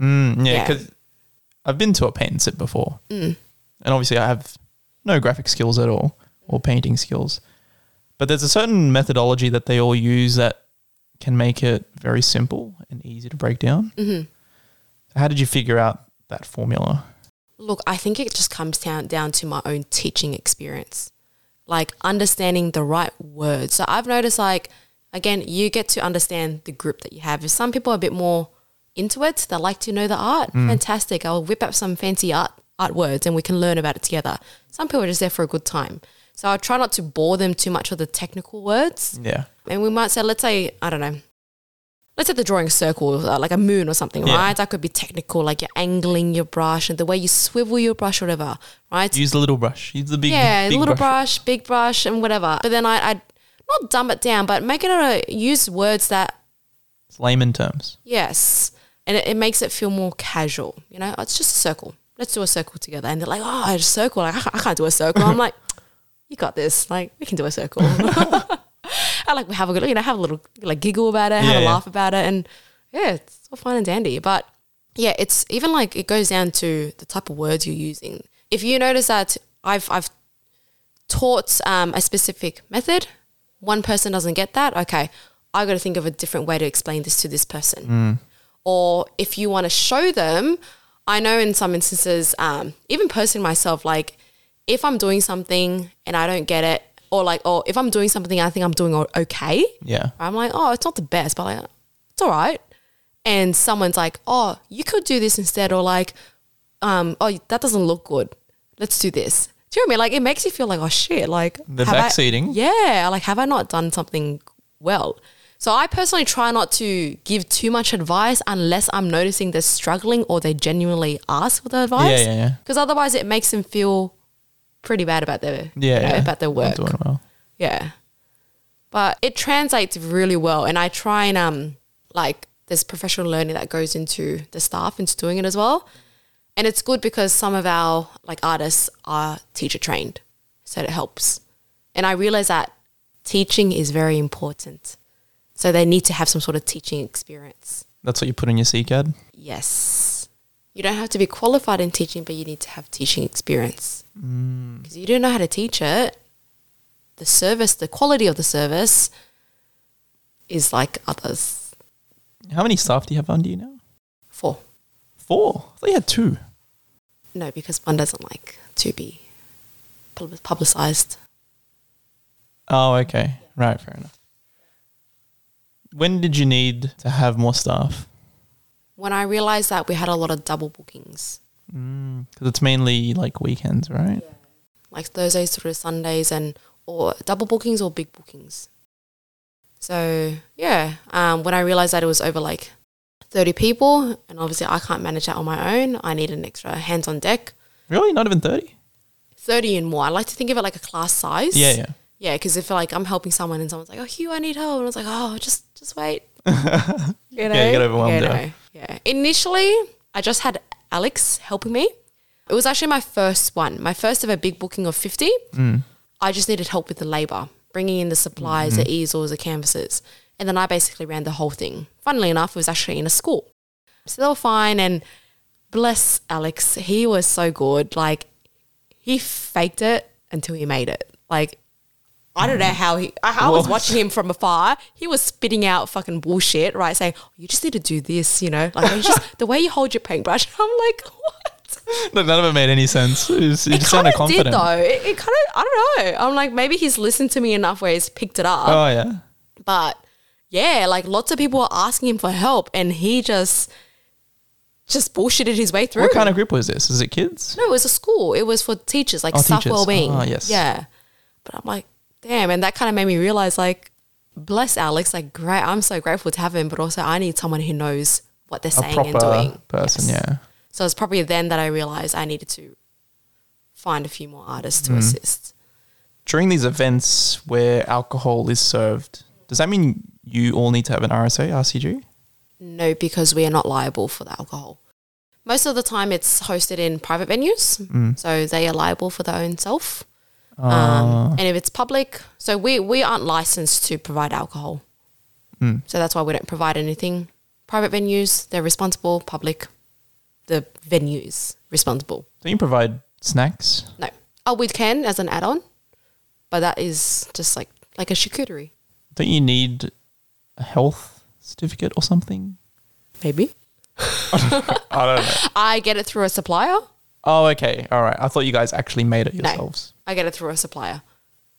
Mm, yeah, Yeah. I've been to a paint and sip before, mm. and obviously I have no graphic skills at all or painting skills, but there's a certain methodology that they all use that can make it very simple and easy to break down. Mm-hmm. How did you figure out that formula? Look, I think it just comes down down to my own teaching experience, like understanding the right words. So I've noticed, like again, you get to understand the group that you have. If some people are a bit more into it, They like to know the art, fantastic. I'll whip up some fancy art art words and we can learn about it together. Some people are just there for a good time. So I try not to bore them too much with the technical words. Yeah. And we might say, let's say, I don't know, let's say the drawing circle, uh, like a moon or something, Yeah. right? That could be technical, like you're angling your brush and the way you swivel your brush, or whatever, right? Use the little brush. Use the big. Brush Yeah, big little brush. big brush, and whatever. But then I, I'd not dumb it down, but make it a, use words that, It's layman terms. yes, and it, it makes it feel more casual. You know, it's just a circle. Let's do a circle together. And they're like, oh, a circle. Like, I can't- I can't do a circle. I'm like, <laughs> you got this. Like, we can do a circle. <laughs> I like we have a good, you know, have a little like giggle about it, have Yeah, a yeah. laugh about it, and yeah, it's all fine and dandy. But yeah, it's even like it goes down to the type of words you're using. If you notice that I've I've taught um, a specific method, one person doesn't get that. Okay, I got to think of a different way to explain this to this person. Or if you want to show them, I know in some instances, um, even personally myself, like if I'm doing something and I don't get it, or like, or if I'm doing something I think I'm doing okay, Yeah. I'm like, oh, it's not the best, but like, it's all right. And someone's like, oh, you could do this instead, or like, um, oh, that doesn't look good. Let's do this. Do you know what I mean? Like, it makes you feel like, oh shit, like The I- backseating. yeah, like have I not done something well? So I personally try not to give too much advice unless I'm noticing they're struggling or they genuinely ask for the advice. Yeah, yeah, yeah. Because otherwise, it makes them feel pretty bad about their Yeah. you know, yeah. about their work. doing well. Yeah. But it translates really well. And I try and, um, like, there's professional learning that goes into the staff into doing it as well. And it's good because some of our, like, artists are teacher trained. So it helps. And I realize that teaching is very important. So they need to have some sort of teaching experience. That's what you put in your CCAD. Yes. You don't have to be qualified in teaching, but you need to have teaching experience. Mm. Because you don't know how to teach it, the service, the quality of the service is like others. How many staff do you have under you now? Four. Four. I thought you had two. No, because one doesn't like to be publicized. Oh, okay. Right, fair enough. When did you need to have more staff? When I realized that we had a lot of double bookings, Because it's mainly like weekends, right? like Thursdays through Sundays, and or double bookings or big bookings. So yeah, um, when I realized that it was over like thirty people, and obviously I can't manage that on my own, I need an extra hands on deck. Really? Not even 30? Thirty and more. I like to think of it like a class size. Yeah, yeah. Yeah, because if like I'm helping someone and someone's like, "Oh, Hieu, I need help," and I was like, "Oh, just just wait." <laughs> you know? you get overwhelmed, Yeah, yeah. no, yeah. Initially, I just had Alex helping me. It was actually my first one, my first ever big booking of fifty. Mm. I just needed help with the labor, bringing in the supplies, Mm-hmm. the easels, the canvases, and then I basically ran the whole thing. Funnily enough, it was actually in a school, so they were fine. And bless Alex, he was so good. Like he faked it until he made it. Like I don't know how he. I, I was watching him from afar. He was spitting out fucking bullshit, right? Saying oh, you just need to do this, you know, like just <laughs> the way you hold your paintbrush. <laughs> I'm like, what? None of it made any sense. It, was, it It sounded confident. did though. It, it kind of. I don't know. I'm like, maybe he's listened to me enough where he's picked it up. Oh, yeah. But yeah, like lots of people were asking him for help, and he just just bullshitted his way through. What kind of group was this? Is it kids? No, it was a school. It was for teachers, like Oh, staff teachers. well-being. Ah, yes. Yeah. But I'm like, damn, and that kind of made me realize, like, bless Alex. Like, great. I'm so grateful to have him, but also I need someone who knows what they're saying and doing. person, Yes. yeah. So it's probably then that I realized I needed to find a few more artists to Mm. assist. During these events where alcohol is served, does that mean you all need to have an RSA, RCG? No, because we are not liable for the alcohol. Most of the time, it's hosted in private venues, Mm. so they are liable for their own self. Uh, Um, and if it's public, so we, we aren't licensed to provide alcohol. Mm. So that's why we don't provide anything. Private venues, they're responsible. Public, the venues responsible. don't you provide snacks? No. Oh, we can as an add-on, but that is just like like a charcuterie. Don't you need a health certificate or something? Maybe. <laughs> I don't know. <laughs> I get it through a supplier. Oh, okay. All right. I thought you guys actually made it yourselves. I get it through a supplier.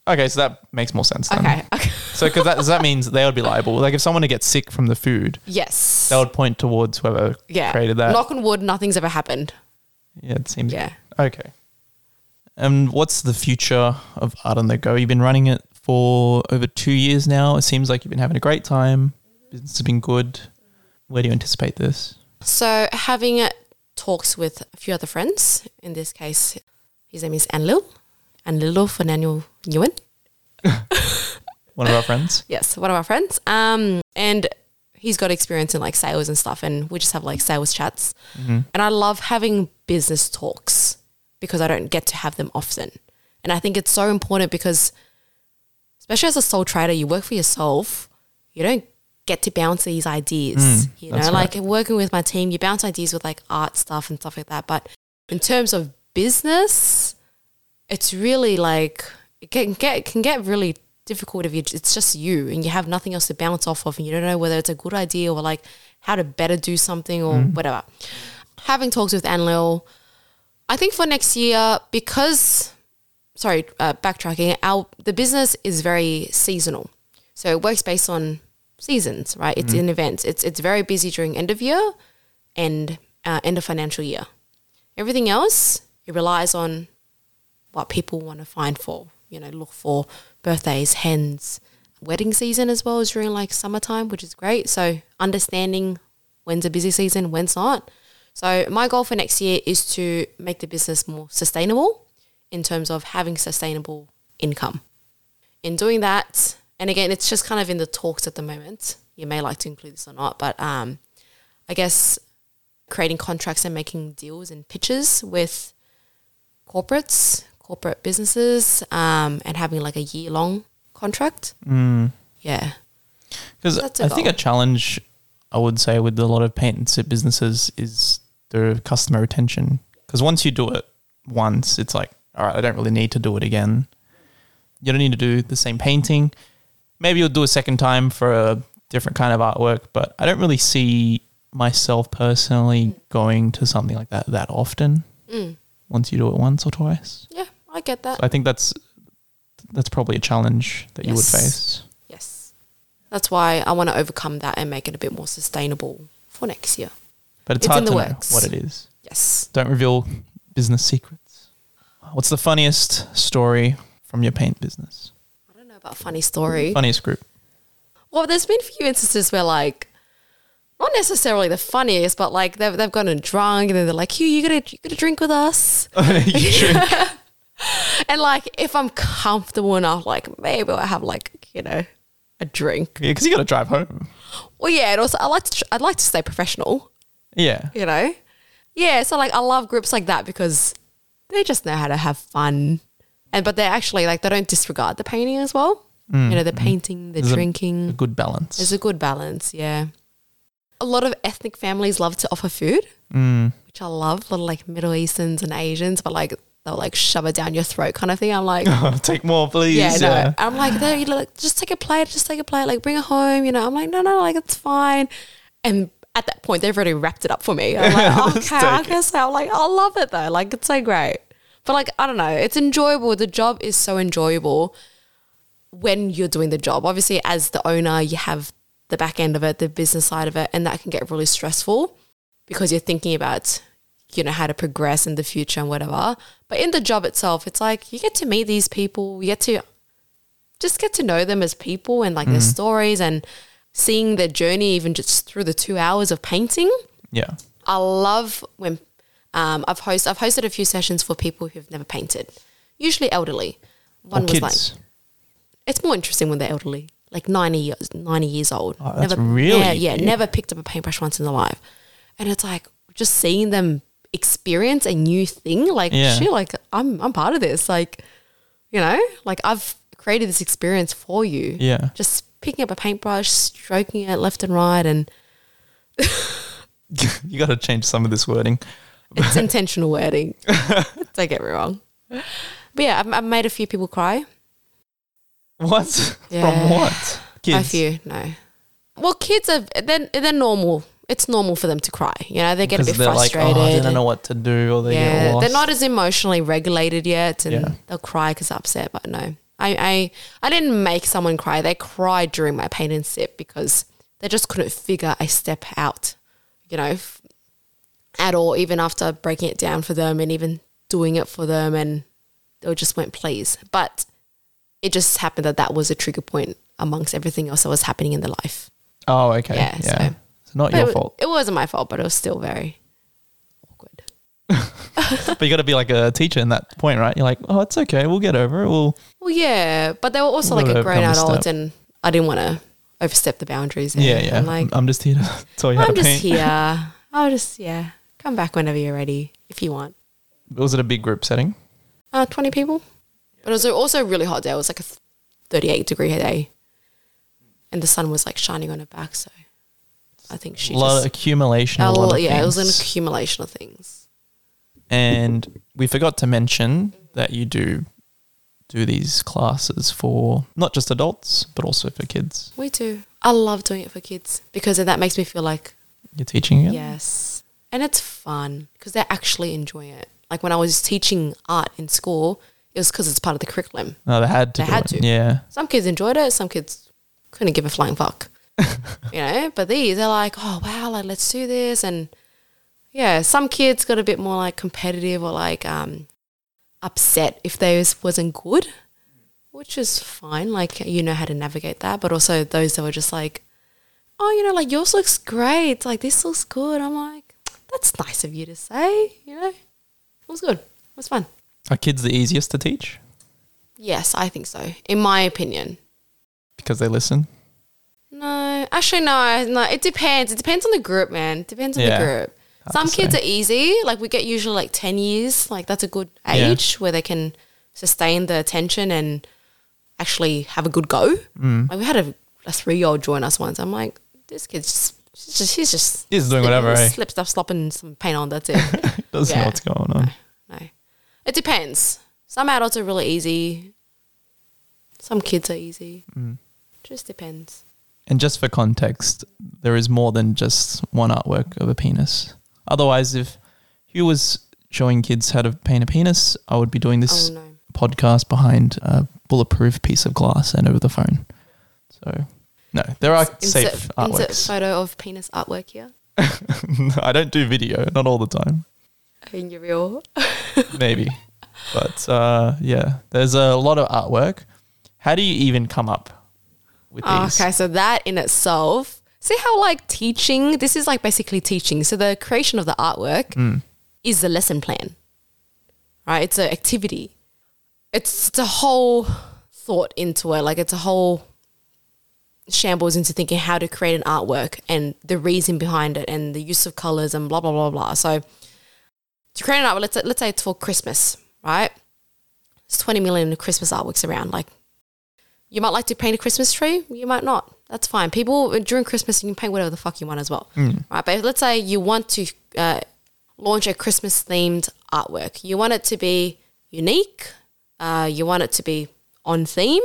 Okay, so that makes more sense then. Okay. Okay. So because that, that means they would be liable. Like if someone to get sick from the food, Yes. that would point towards whoever yeah. created that. Knock on wood, nothing's ever happened. yeah, it seems Yeah. Okay. And what's the future of Art on the Gogh? You've been running it for over two years now. It seems like you've been having a great time. Business has been good. Where do you anticipate this? So having talks with a few other friends, in this case, his name is Anlil, Anlilo Fernando Nguyen. <laughs> One of our friends. Yes, one of our friends. Um, and he's got experience in like sales and stuff, and we just have like sales chats. And I love having business talks because I don't get to have them often. And I think it's so important because, especially as a sole trader, you work for yourself. You don't get to bounce these ideas. you know, like working with my team, you bounce ideas with like art stuff and stuff like that. But in terms of business, it's really like it can get it can get really difficult if you it's just you and you have nothing else to bounce off of and you don't know whether it's a good idea or like how to better do something or whatever. Having talks with Anlil, I think for next year because sorry, uh, backtracking, our the business is very seasonal, so it works based on seasons, right? It's in events. It's it's very busy during end of year and uh, end of financial year. Everything else it relies on what people want to find for. You know, look for birthdays, hens, wedding season as well as during like summertime, which is great. So understanding when's a busy season, when's not. So my goal for next year is to make the business more sustainable in terms of having sustainable income. In doing that, and again, it's just kind of in the talks at the moment. You may like to include this or not, but um, I guess creating contracts and making deals and pitches with corporates, corporate businesses, um, and having like a year long contract. Mm. Yeah. Because I I think a challenge I would say with a lot of paint and sip businesses is the customer retention. Because once you do it once, it's like, all right, I don't really need to do it again. You don't need to do the same painting. Maybe you'll do a second time for a different kind of artwork, but I don't really see myself personally going to something like that that often. Mm. Once you do it once or twice, Yeah, I get that. so I think that's that's probably a challenge that you would face. Yes. That's why I want to overcome that and make it a bit more sustainable for next year. But it's, It's hard in the to works. know what it is. Yes. Don't reveal business secrets. What's the funniest story from your paint business? I don't know about funny story. Funniest group. Well, there's been a few instances where like not necessarily the funniest, but like they've, they've gotten drunk and then they're like, Hieu, you gotta you gotta drink with us. <laughs> You drink. <laughs> <laughs> And like if I'm comfortable enough, like maybe I'll have like, you know, a drink. Yeah, because you got to drive home. Well yeah, and also I like to tr- I'd like to stay professional, Yeah. you know? Yeah, so like I love groups like that because they just know how to have fun. And but they actually like they don't disregard the painting as well. You know, the painting, the a- drinking. A good balance. There's a good balance, yeah. A lot of ethnic families love to offer food, Mm. which I love. A lot of like Middle Easterns and Asians, but like they'll like shove it down your throat kind of thing. I'm like, <laughs> Take more, please. yeah, no. I'm like, "There, you like, just take a plate, just take a plate, like bring it home. You know, I'm like, no, no, like it's fine. And at that point, they've already wrapped it up for me. I'm like, <laughs> okay, I guess. I'm like, I love it though. Like it's so great. But like, I don't know, it's enjoyable. The job is so enjoyable when you're doing the job. Obviously, as the owner, you have the back end of it, the business side of it, and that can get really stressful because you're thinking about, you know, how to progress in the future and whatever. But in the job itself, it's like you get to meet these people, you get to just get to know them as people and like their stories and seeing their journey even just through the two hours of painting. Yeah. I love when um, I've hosted I've hosted a few sessions for people who've never painted, usually elderly. Or One was like it's more interesting when they're elderly, like 90 years, 90 years old. Oh, that's never, really yeah, yeah, deep. never picked up a paintbrush once in their life. And it's like just seeing them experience a new thing, like, Yeah. shit, like I'm, I'm part of this. Like, you know, like I've created this experience for you. yeah. Just picking up a paintbrush, stroking it left and right. And <laughs> you got to change some of this wording. it's <laughs> intentional wording. <laughs> Don't get me wrong. But yeah, I've, I've made a few people cry. What? Yeah. From what? Kids. A few, no. Well, kids are they're, they're normal. It's normal for them to cry. You know, they get a bit they're like, oh, frustrated. oh, they don't know what to do, or they get yeah, lost. they're not as emotionally regulated yet, and Yeah. they'll cry because they're upset. But no, I, I I didn't make someone cry. They cried during my paint and sip because they just couldn't figure a step out, you know, f- at all. Even after breaking it down for them and even doing it for them, and they just went please. But it just happened that that was a trigger point amongst everything else that was happening in their life. Oh, okay. Yeah, Yeah. so- not But your it, fault. It wasn't my fault, but it was still very awkward. <laughs> but you got to be like a teacher in that point, right? You're like, oh, it's okay. We'll get over it. We'll. Well, yeah, but they were also Well, like a grown adult, and I didn't want to overstep the boundaries. Yeah, yeah. I'm like, I'm just here to <laughs> tell you how I'm to just paint. here. <laughs> I'll just yeah, come back whenever you're ready if you want. Was it a big group setting? Uh, twenty people, but it was also a really hot day. It was like a 38 degree day, and the sun was like shining on her back. So I think she a lot just of accumulation. a A lot of yeah, it was an things. accumulation of things. And we forgot to mention that you do do these classes for not just adults, but also for kids. We do. I love doing it for kids because that makes me feel like You're teaching it. Yes. And it's fun because they actually enjoy it. Like when I was teaching art in school, it was because it's part of the curriculum. No, they had to. They had it. to. Yeah. Some kids enjoyed it, some kids couldn't give a flying fuck. <laughs> you know, but these, they're like, oh, wow, like, let's do this. And yeah, some kids got a bit more like competitive or like um, upset if theirs wasn't good, which is fine. Like, you know how to navigate that. But also those that were just like, oh, you know, like yours looks great. Like, this looks good. I'm like, that's nice of you to say, you know? It was good. It was fun. Are kids the easiest to teach Yes, I think so. In my opinion. because they listen? No, actually, no, no. It depends. It depends on the group, man. It depends on Yeah, the group. Some kids are easy. Like we get usually like ten years. Like that's a good Yeah. age where they can sustain the attention and actually have a good go. Mm. Like we had a, a three year old join us once. I'm like, this kid's just, she's just, he's just He's doing whatever, eh? Slip stuff, slopping some paint on. That's <laughs> it. Doesn't Yeah. know what's going on. no, it depends. Some adults are really easy. Some kids are easy. Mm. Just depends. And just for context, there is more than just one artwork of a penis. Otherwise, if Hieu was showing kids how to paint a penis, I would be doing this Oh no. podcast behind a bulletproof piece of glass and over the phone. So, no, there are safe Insert, insert photo of penis artwork here. <laughs> I don't do video, not all the time. In your real. <laughs> Maybe. but uh, yeah, there's a lot of artwork. How do you even come up with Oh, these? okay, so that in itself. See how like teaching, this is like basically teaching. So the creation of the artwork Mm. is the lesson plan. Right? It's an activity. It's, it's a whole thought into it. Like it's a whole shambles into thinking how to create an artwork and the reason behind it and the use of colors and blah blah blah blah. So to create an artwork, let's let's say it's for Christmas, right? There's 20 million Christmas artworks around. Like you might like to paint a Christmas tree, you might not. That's fine. People during Christmas you can paint whatever the fuck you want as well, right? But let's say you want to uh, launch a Christmas themed artwork. You want it to be unique. Uh, you want it to be on theme,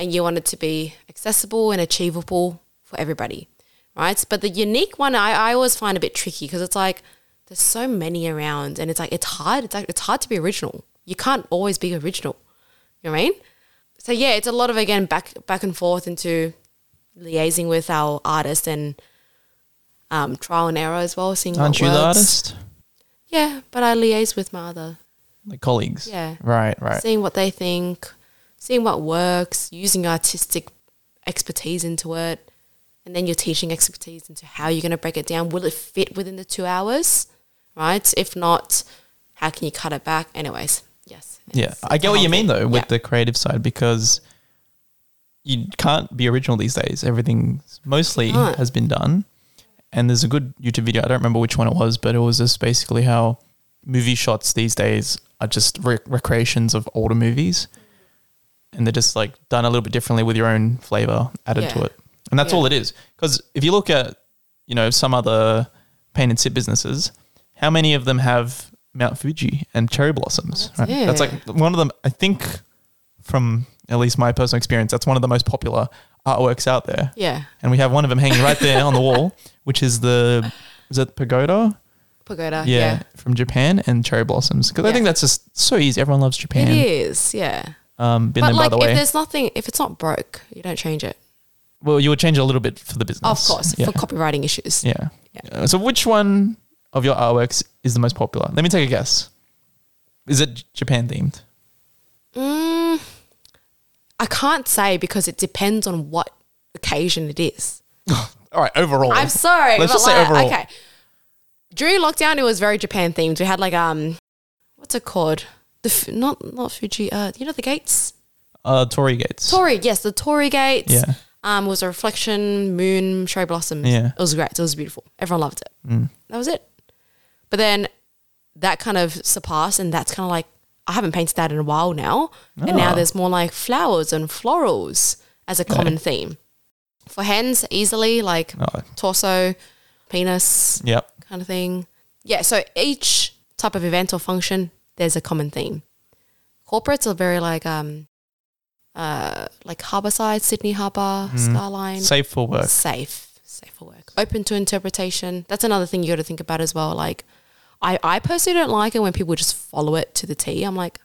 and you want it to be accessible and achievable for everybody, right? But the unique one, I, I always find a bit tricky because it's like there's so many around, and it's like it's hard. It's like it's hard to be original. You can't always be original. You know what I mean? So yeah, it's a lot of again back back and forth into liaising with our artist and um, trial and error as well. Seeing Aren't what you the works. artist? Yeah, but I liaise with my other Like colleagues? Yeah. Right, right. seeing what they think, seeing what works, using artistic expertise into it, and then you're teaching expertise into how you're going to break it down. Will it fit within the two hours? Right? If not, how can you cut it back? Anyways. Yeah, I get what you mean though with Yeah. the creative side because you can't be original these days. Everything mostly has been done. And there's a good YouTube video. I don't remember which one it was, but it was just basically how movie shots these days are just re- recreations of older movies, and they're just like done a little bit differently with your own flavor added to it. And that's Yeah. all it is. Because if you look at you know some other paint and sip businesses, how many of them have Mount Fuji and cherry blossoms? That's right? That's like one of them. I think from at least my personal experience, that's one of the most popular artworks out there. Yeah. And we have one of them hanging right there on the wall, <laughs> which is the is it pagoda? Pagoda. yeah, Yeah. from Japan and cherry blossoms. Because I think that's just so easy. Everyone loves Japan. It is. Yeah. Um, been but there like, by the if way. there's nothing, if it's not broke, you don't change it. Well, you would change it a little bit for the business. Of course, Yeah. for copywriting issues. yeah. Yeah. Uh, So which one of your artworks is the most popular? Let me take a guess. Is it Japan themed? Mm, I can't say because it depends on what occasion it is. <laughs> All right, overall. I'm sorry. Let's but just say overall. Okay. During lockdown, it was very Japan themed. We had like um, what's it called? The F- not not Fuji. Uh, you know the gates. Uh, Torii Gates. Torii, yes, the Torii gates. Yeah. Um, it was a reflection, moon, cherry blossoms. Yeah. It was great. It was beautiful. Everyone loved it. Mm. That was it. But then that kind of surpassed, and that's kind of like I haven't painted that in a while now, and now Ah. there's more like flowers and florals as a common theme. For hands, easily like Oh, torso, penis yep. kind of thing. Yeah, so each type of event or function, there's a common theme. Corporates are very like um uh like Harborside, Sydney Harbour, Skyline. Safe for work. Safe. Safe for work. Open to interpretation. That's another thing you gotta think about as well. Like I, I personally don't like it when people just follow it to the T. I'm like,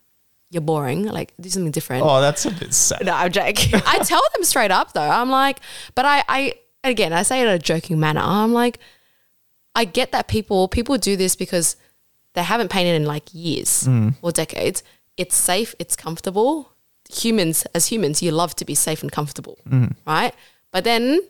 you're boring. Like do something different. Oh, that's a bit sad. No, I'm joking. <laughs> I tell them straight up though. I'm like, but I, I again, I say it in a joking manner. I'm like, I get that people people do this because they haven't painted in like years mm. or decades. It's safe. It's comfortable. Humans, as humans, you love to be safe and comfortable, mm. right? But then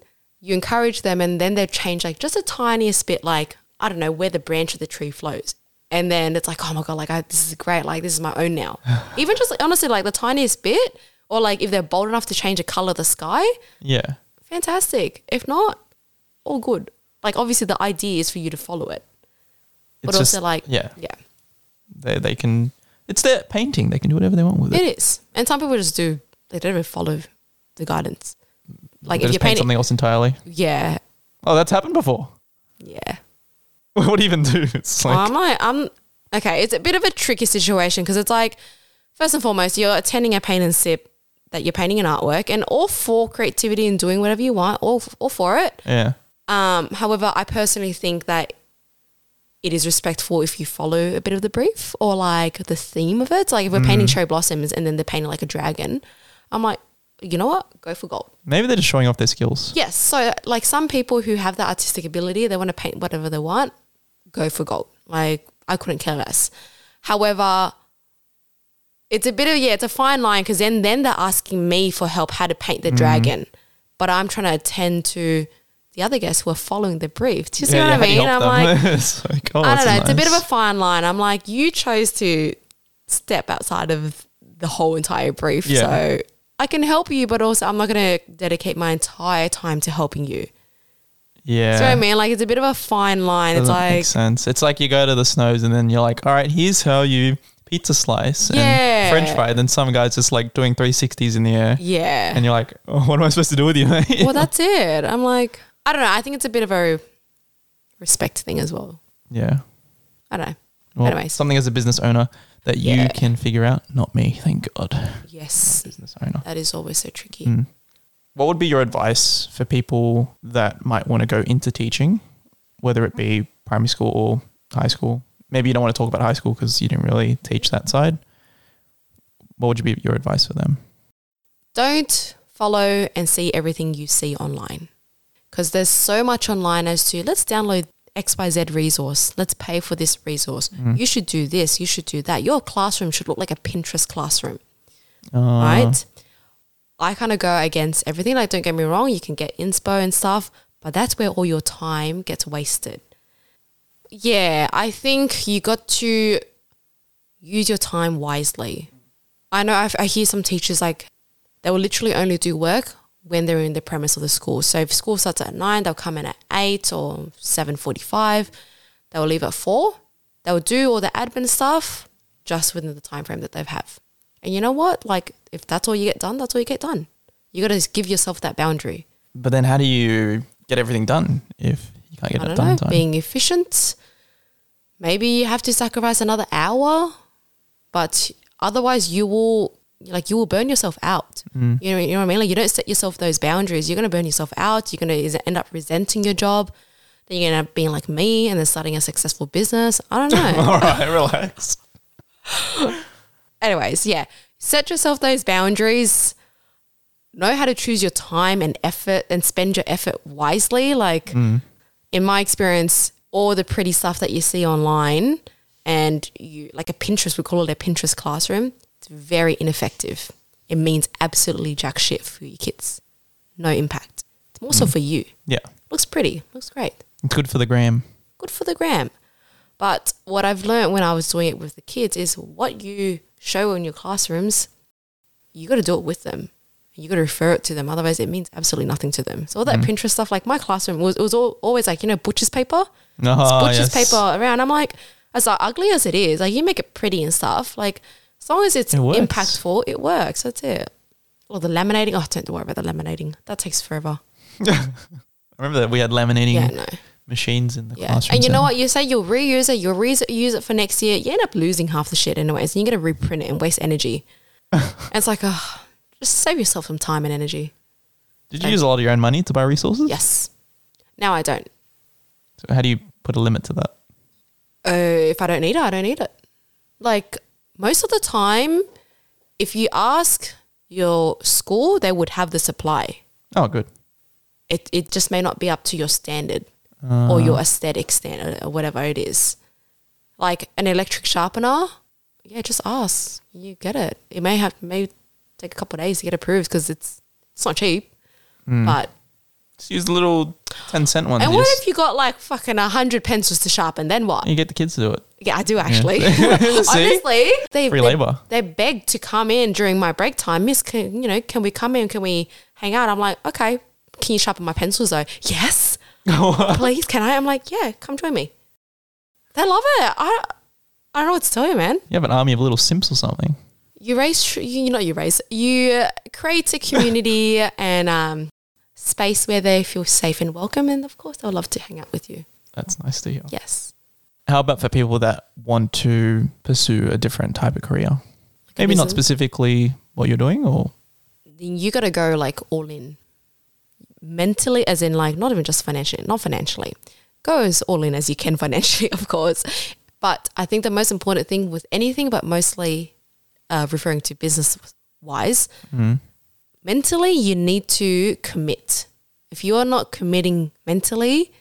you encourage them, and then they change like just a tiniest bit, like I don't know where the branch of the tree flows. And then it's like, oh my god, like I, this is great, like this is my own now. <laughs> Even just like, honestly, like the tiniest bit, or like if they're bold enough to change the color of the sky, Yeah. fantastic. If not, all good. Like obviously the idea is for you to follow it, but It's also just- like yeah, yeah, they they can. It's their painting. They can do whatever they want with it. it is. And some people just do they don't even follow the guidance. Like if you're paint something else entirely. yeah, Oh, that's happened before. yeah. <laughs> what do you even do? It's like I'm like, I'm okay. It's a bit of a tricky situation because it's like, first and foremost, you're attending a paint and sip that you're painting an artwork, and all for creativity and doing whatever you want, all all for it. yeah, Um, however, I personally think that it is respectful if you follow a bit of the brief or like the theme of it. Like if we're painting cherry blossoms and then they're painting like a dragon, I'm like, you know what? Go for gold. maybe they're just showing off their skills. Yes. So like some people who have that artistic ability, they want to paint whatever they want, go for gold. Like I couldn't care less. However, it's a bit of yeah, it's a fine line because then then they're asking me for help how to paint the mm-hmm. dragon, but I'm trying to attend to the other guests who are following the brief. Do you see Yeah, what yeah, I how do you mean? I'm <laughs> like, oh, I don't know. It's a bit of a fine line. I'm like, you chose to step outside of the whole entire brief. Yeah. So I can help you, but also I'm not going to dedicate my entire time to helping you. yeah. So I mean, like, it's a bit of a fine line. Doesn't it's make like, sense. It's like you go to the snows and then you're like, all right, here's how you pizza slice Yeah. and French fry. Then some guy's just like doing 360s in the air, yeah. and you're like, oh, what am I supposed to do with you, mate? well, <laughs> that's it. I'm like, I don't know. I think it's a bit of a respect thing as well. yeah. I don't know. Well, Anyways. something as a business owner that you can figure out, not me, thank God. Yes. Business owner. That is always so tricky. Mm. What would be your advice for people that might want to go into teaching, whether it be primary school or high school? Maybe you don't want to talk about high school because you didn't really teach that side. What would you be your advice for them? don't follow and see everything you see online because there's so much online as to let's download xyz resource. Let's pay for this resource. You should do this. You should do that. Your classroom should look like a pinterest classroom. Uh, right? I kind of go against everything. Like don't get me wrong you can get inspo and stuff but that's where all your time gets wasted. Yeah i think you got to use your time wisely. I know I've, i hear some teachers like they will literally only do work when they're in the premise of the school. So if school starts at nine, they'll come in at eight or seven forty-five. They will leave at four. They will do all the admin stuff just within the time frame that they have. And you know what? Like if that's all you get done, that's all you get done. You got to give yourself that boundary. But then how do you get everything done if you can't get I it done know, time? being efficient. Maybe you have to sacrifice another hour, but otherwise you will like you will burn yourself out. Mm. You know, you know what I mean? Like you don't set yourself those boundaries, you're gonna burn yourself out. You're gonna end up resenting your job. Then you're gonna end up being like me and then starting a successful business. I don't know. <laughs> All right, relax. <laughs> Anyways, yeah, set yourself those boundaries. Know how to choose your time and effort and spend your effort wisely. Like, in my experience, all the pretty stuff that you see online and you like a Pinterest, we call it a Pinterest classroom, it's very ineffective. It means absolutely jack shit for your kids. No impact. It's more so mm. for you. Yeah. Looks pretty, looks great It's good for the gram. good for the gram. But what I've learned when I was doing it with the kids is what you show in your classrooms, you got to do it with them. You got to refer it to them. Otherwise, it means absolutely nothing to them. So all that mm-hmm. Pinterest stuff, like my classroom was, it was all, always like you know butcher's paper, Oh, butcher's yes. paper around. I'm like, as like, ugly as it is, like you make it pretty and stuff. Like as long as it's It impactful, it works. That's it. Or the laminating. Oh, don't worry about the laminating. That takes forever. <laughs> I remember that we had laminating Yeah, no. machines in the Yeah. classroom. And you know what? You say you'll reuse it, you'll reuse it, use it for next year. You end up losing half the shit anyways. And you're going to reprint it and waste energy. and <laughs> it's like, oh, just save yourself some time and energy. Did you use a lot of your own money to buy resources? Yes. Now I don't. So how do you put a limit to that? Uh, if I don't need it, I don't need it. Like most of the time, if you ask your school, they would have the supply. Oh, good. It, it just may not be up to your standard or your uh-huh. aesthetic standard or whatever it is. Like an electric sharpener, yeah, just ask. You get it. It may have may take a couple of days to get approved because it's it's not cheap. Hmm. But Just use the little 10 cent ones. and what just- if you got like fucking a hundred pencils to sharpen? Then what? you get the kids to do it. Yeah, I do actually. <laughs> <laughs> See? Honestly, they Free they, labour. They begged to come in during my break time. Miss, can, you know, can we come in? Can we hang out? I'm like, okay. Can you sharpen my pencils though? Yes, <laughs> please. Can I? I'm like, yeah. Come join me. They love it. I I don't know what to tell you, man. You have an army of little simps or something. You raise, you you know, you raise, you create a community and um, space where they feel safe and welcome, and of course, they'll love to hang out with you. That's nice to hear. Yes. How about for people that want to pursue a different type of career? Maybe not specifically what you're doing or then you got to go like all in mentally as in like not even just financially not financially go as all in as you can <laughs> financially of course but i think the most important thing with anything but mostly uh, referring to business wise mentally you need to commit if you are not committing mentally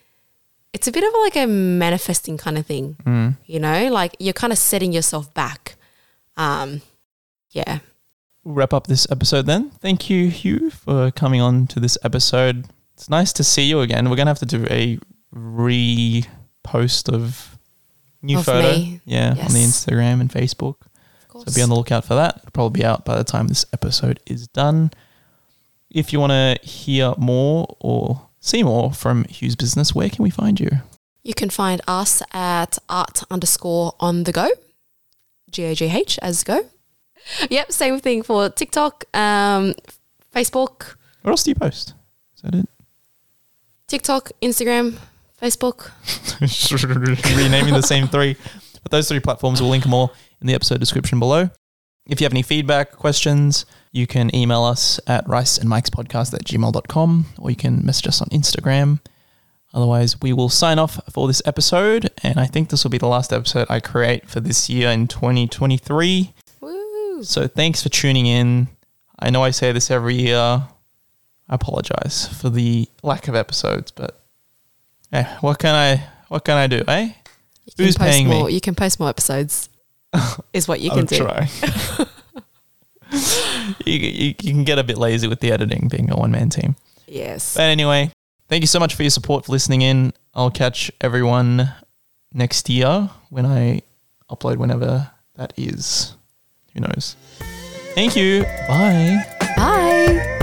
it's a bit of like a manifesting kind of thing you know like you're kind of setting yourself back um yeah we'll wrap up this episode then. Thank you, Hieu, for coming on to this episode. It's nice to see you again. We're gonna have to do a repost of new Of photo. me. Yeah, on the Instagram and Facebook. So be on the lookout for that. It'll probably be out by the time this episode is done. If you want to hear more or see more from Hieu's business, where can we find you? You can find us at art underscore on the Gogh, G A G H as go. Yep, same thing for TikTok, um, Facebook, What else do you post? Is that it? TikTok, Instagram, Facebook. <laughs> renaming the same three. But those three platforms, we'll link them all in the episode description below. If you have any feedback, questions, you can email us at ricenmicspodcast at gmail.com or you can message us on Instagram. Otherwise, we will sign off for this episode. And I think this will be the last episode I create for this year in 2023. Woo! So thanks for tuning in. I know I say this every year. I apologize for the lack of episodes, but yeah, what can I what can I do, eh? You can Who's post paying me? more. You can post more episodes. <laughs> is what you can I'll do. <laughs> you, you can get a bit lazy with the editing being a one man team. Yes. But anyway, thank you so much for your support for listening in. I'll catch everyone next year when I upload whenever that is. Who knows? Thank you. Bye. Bye.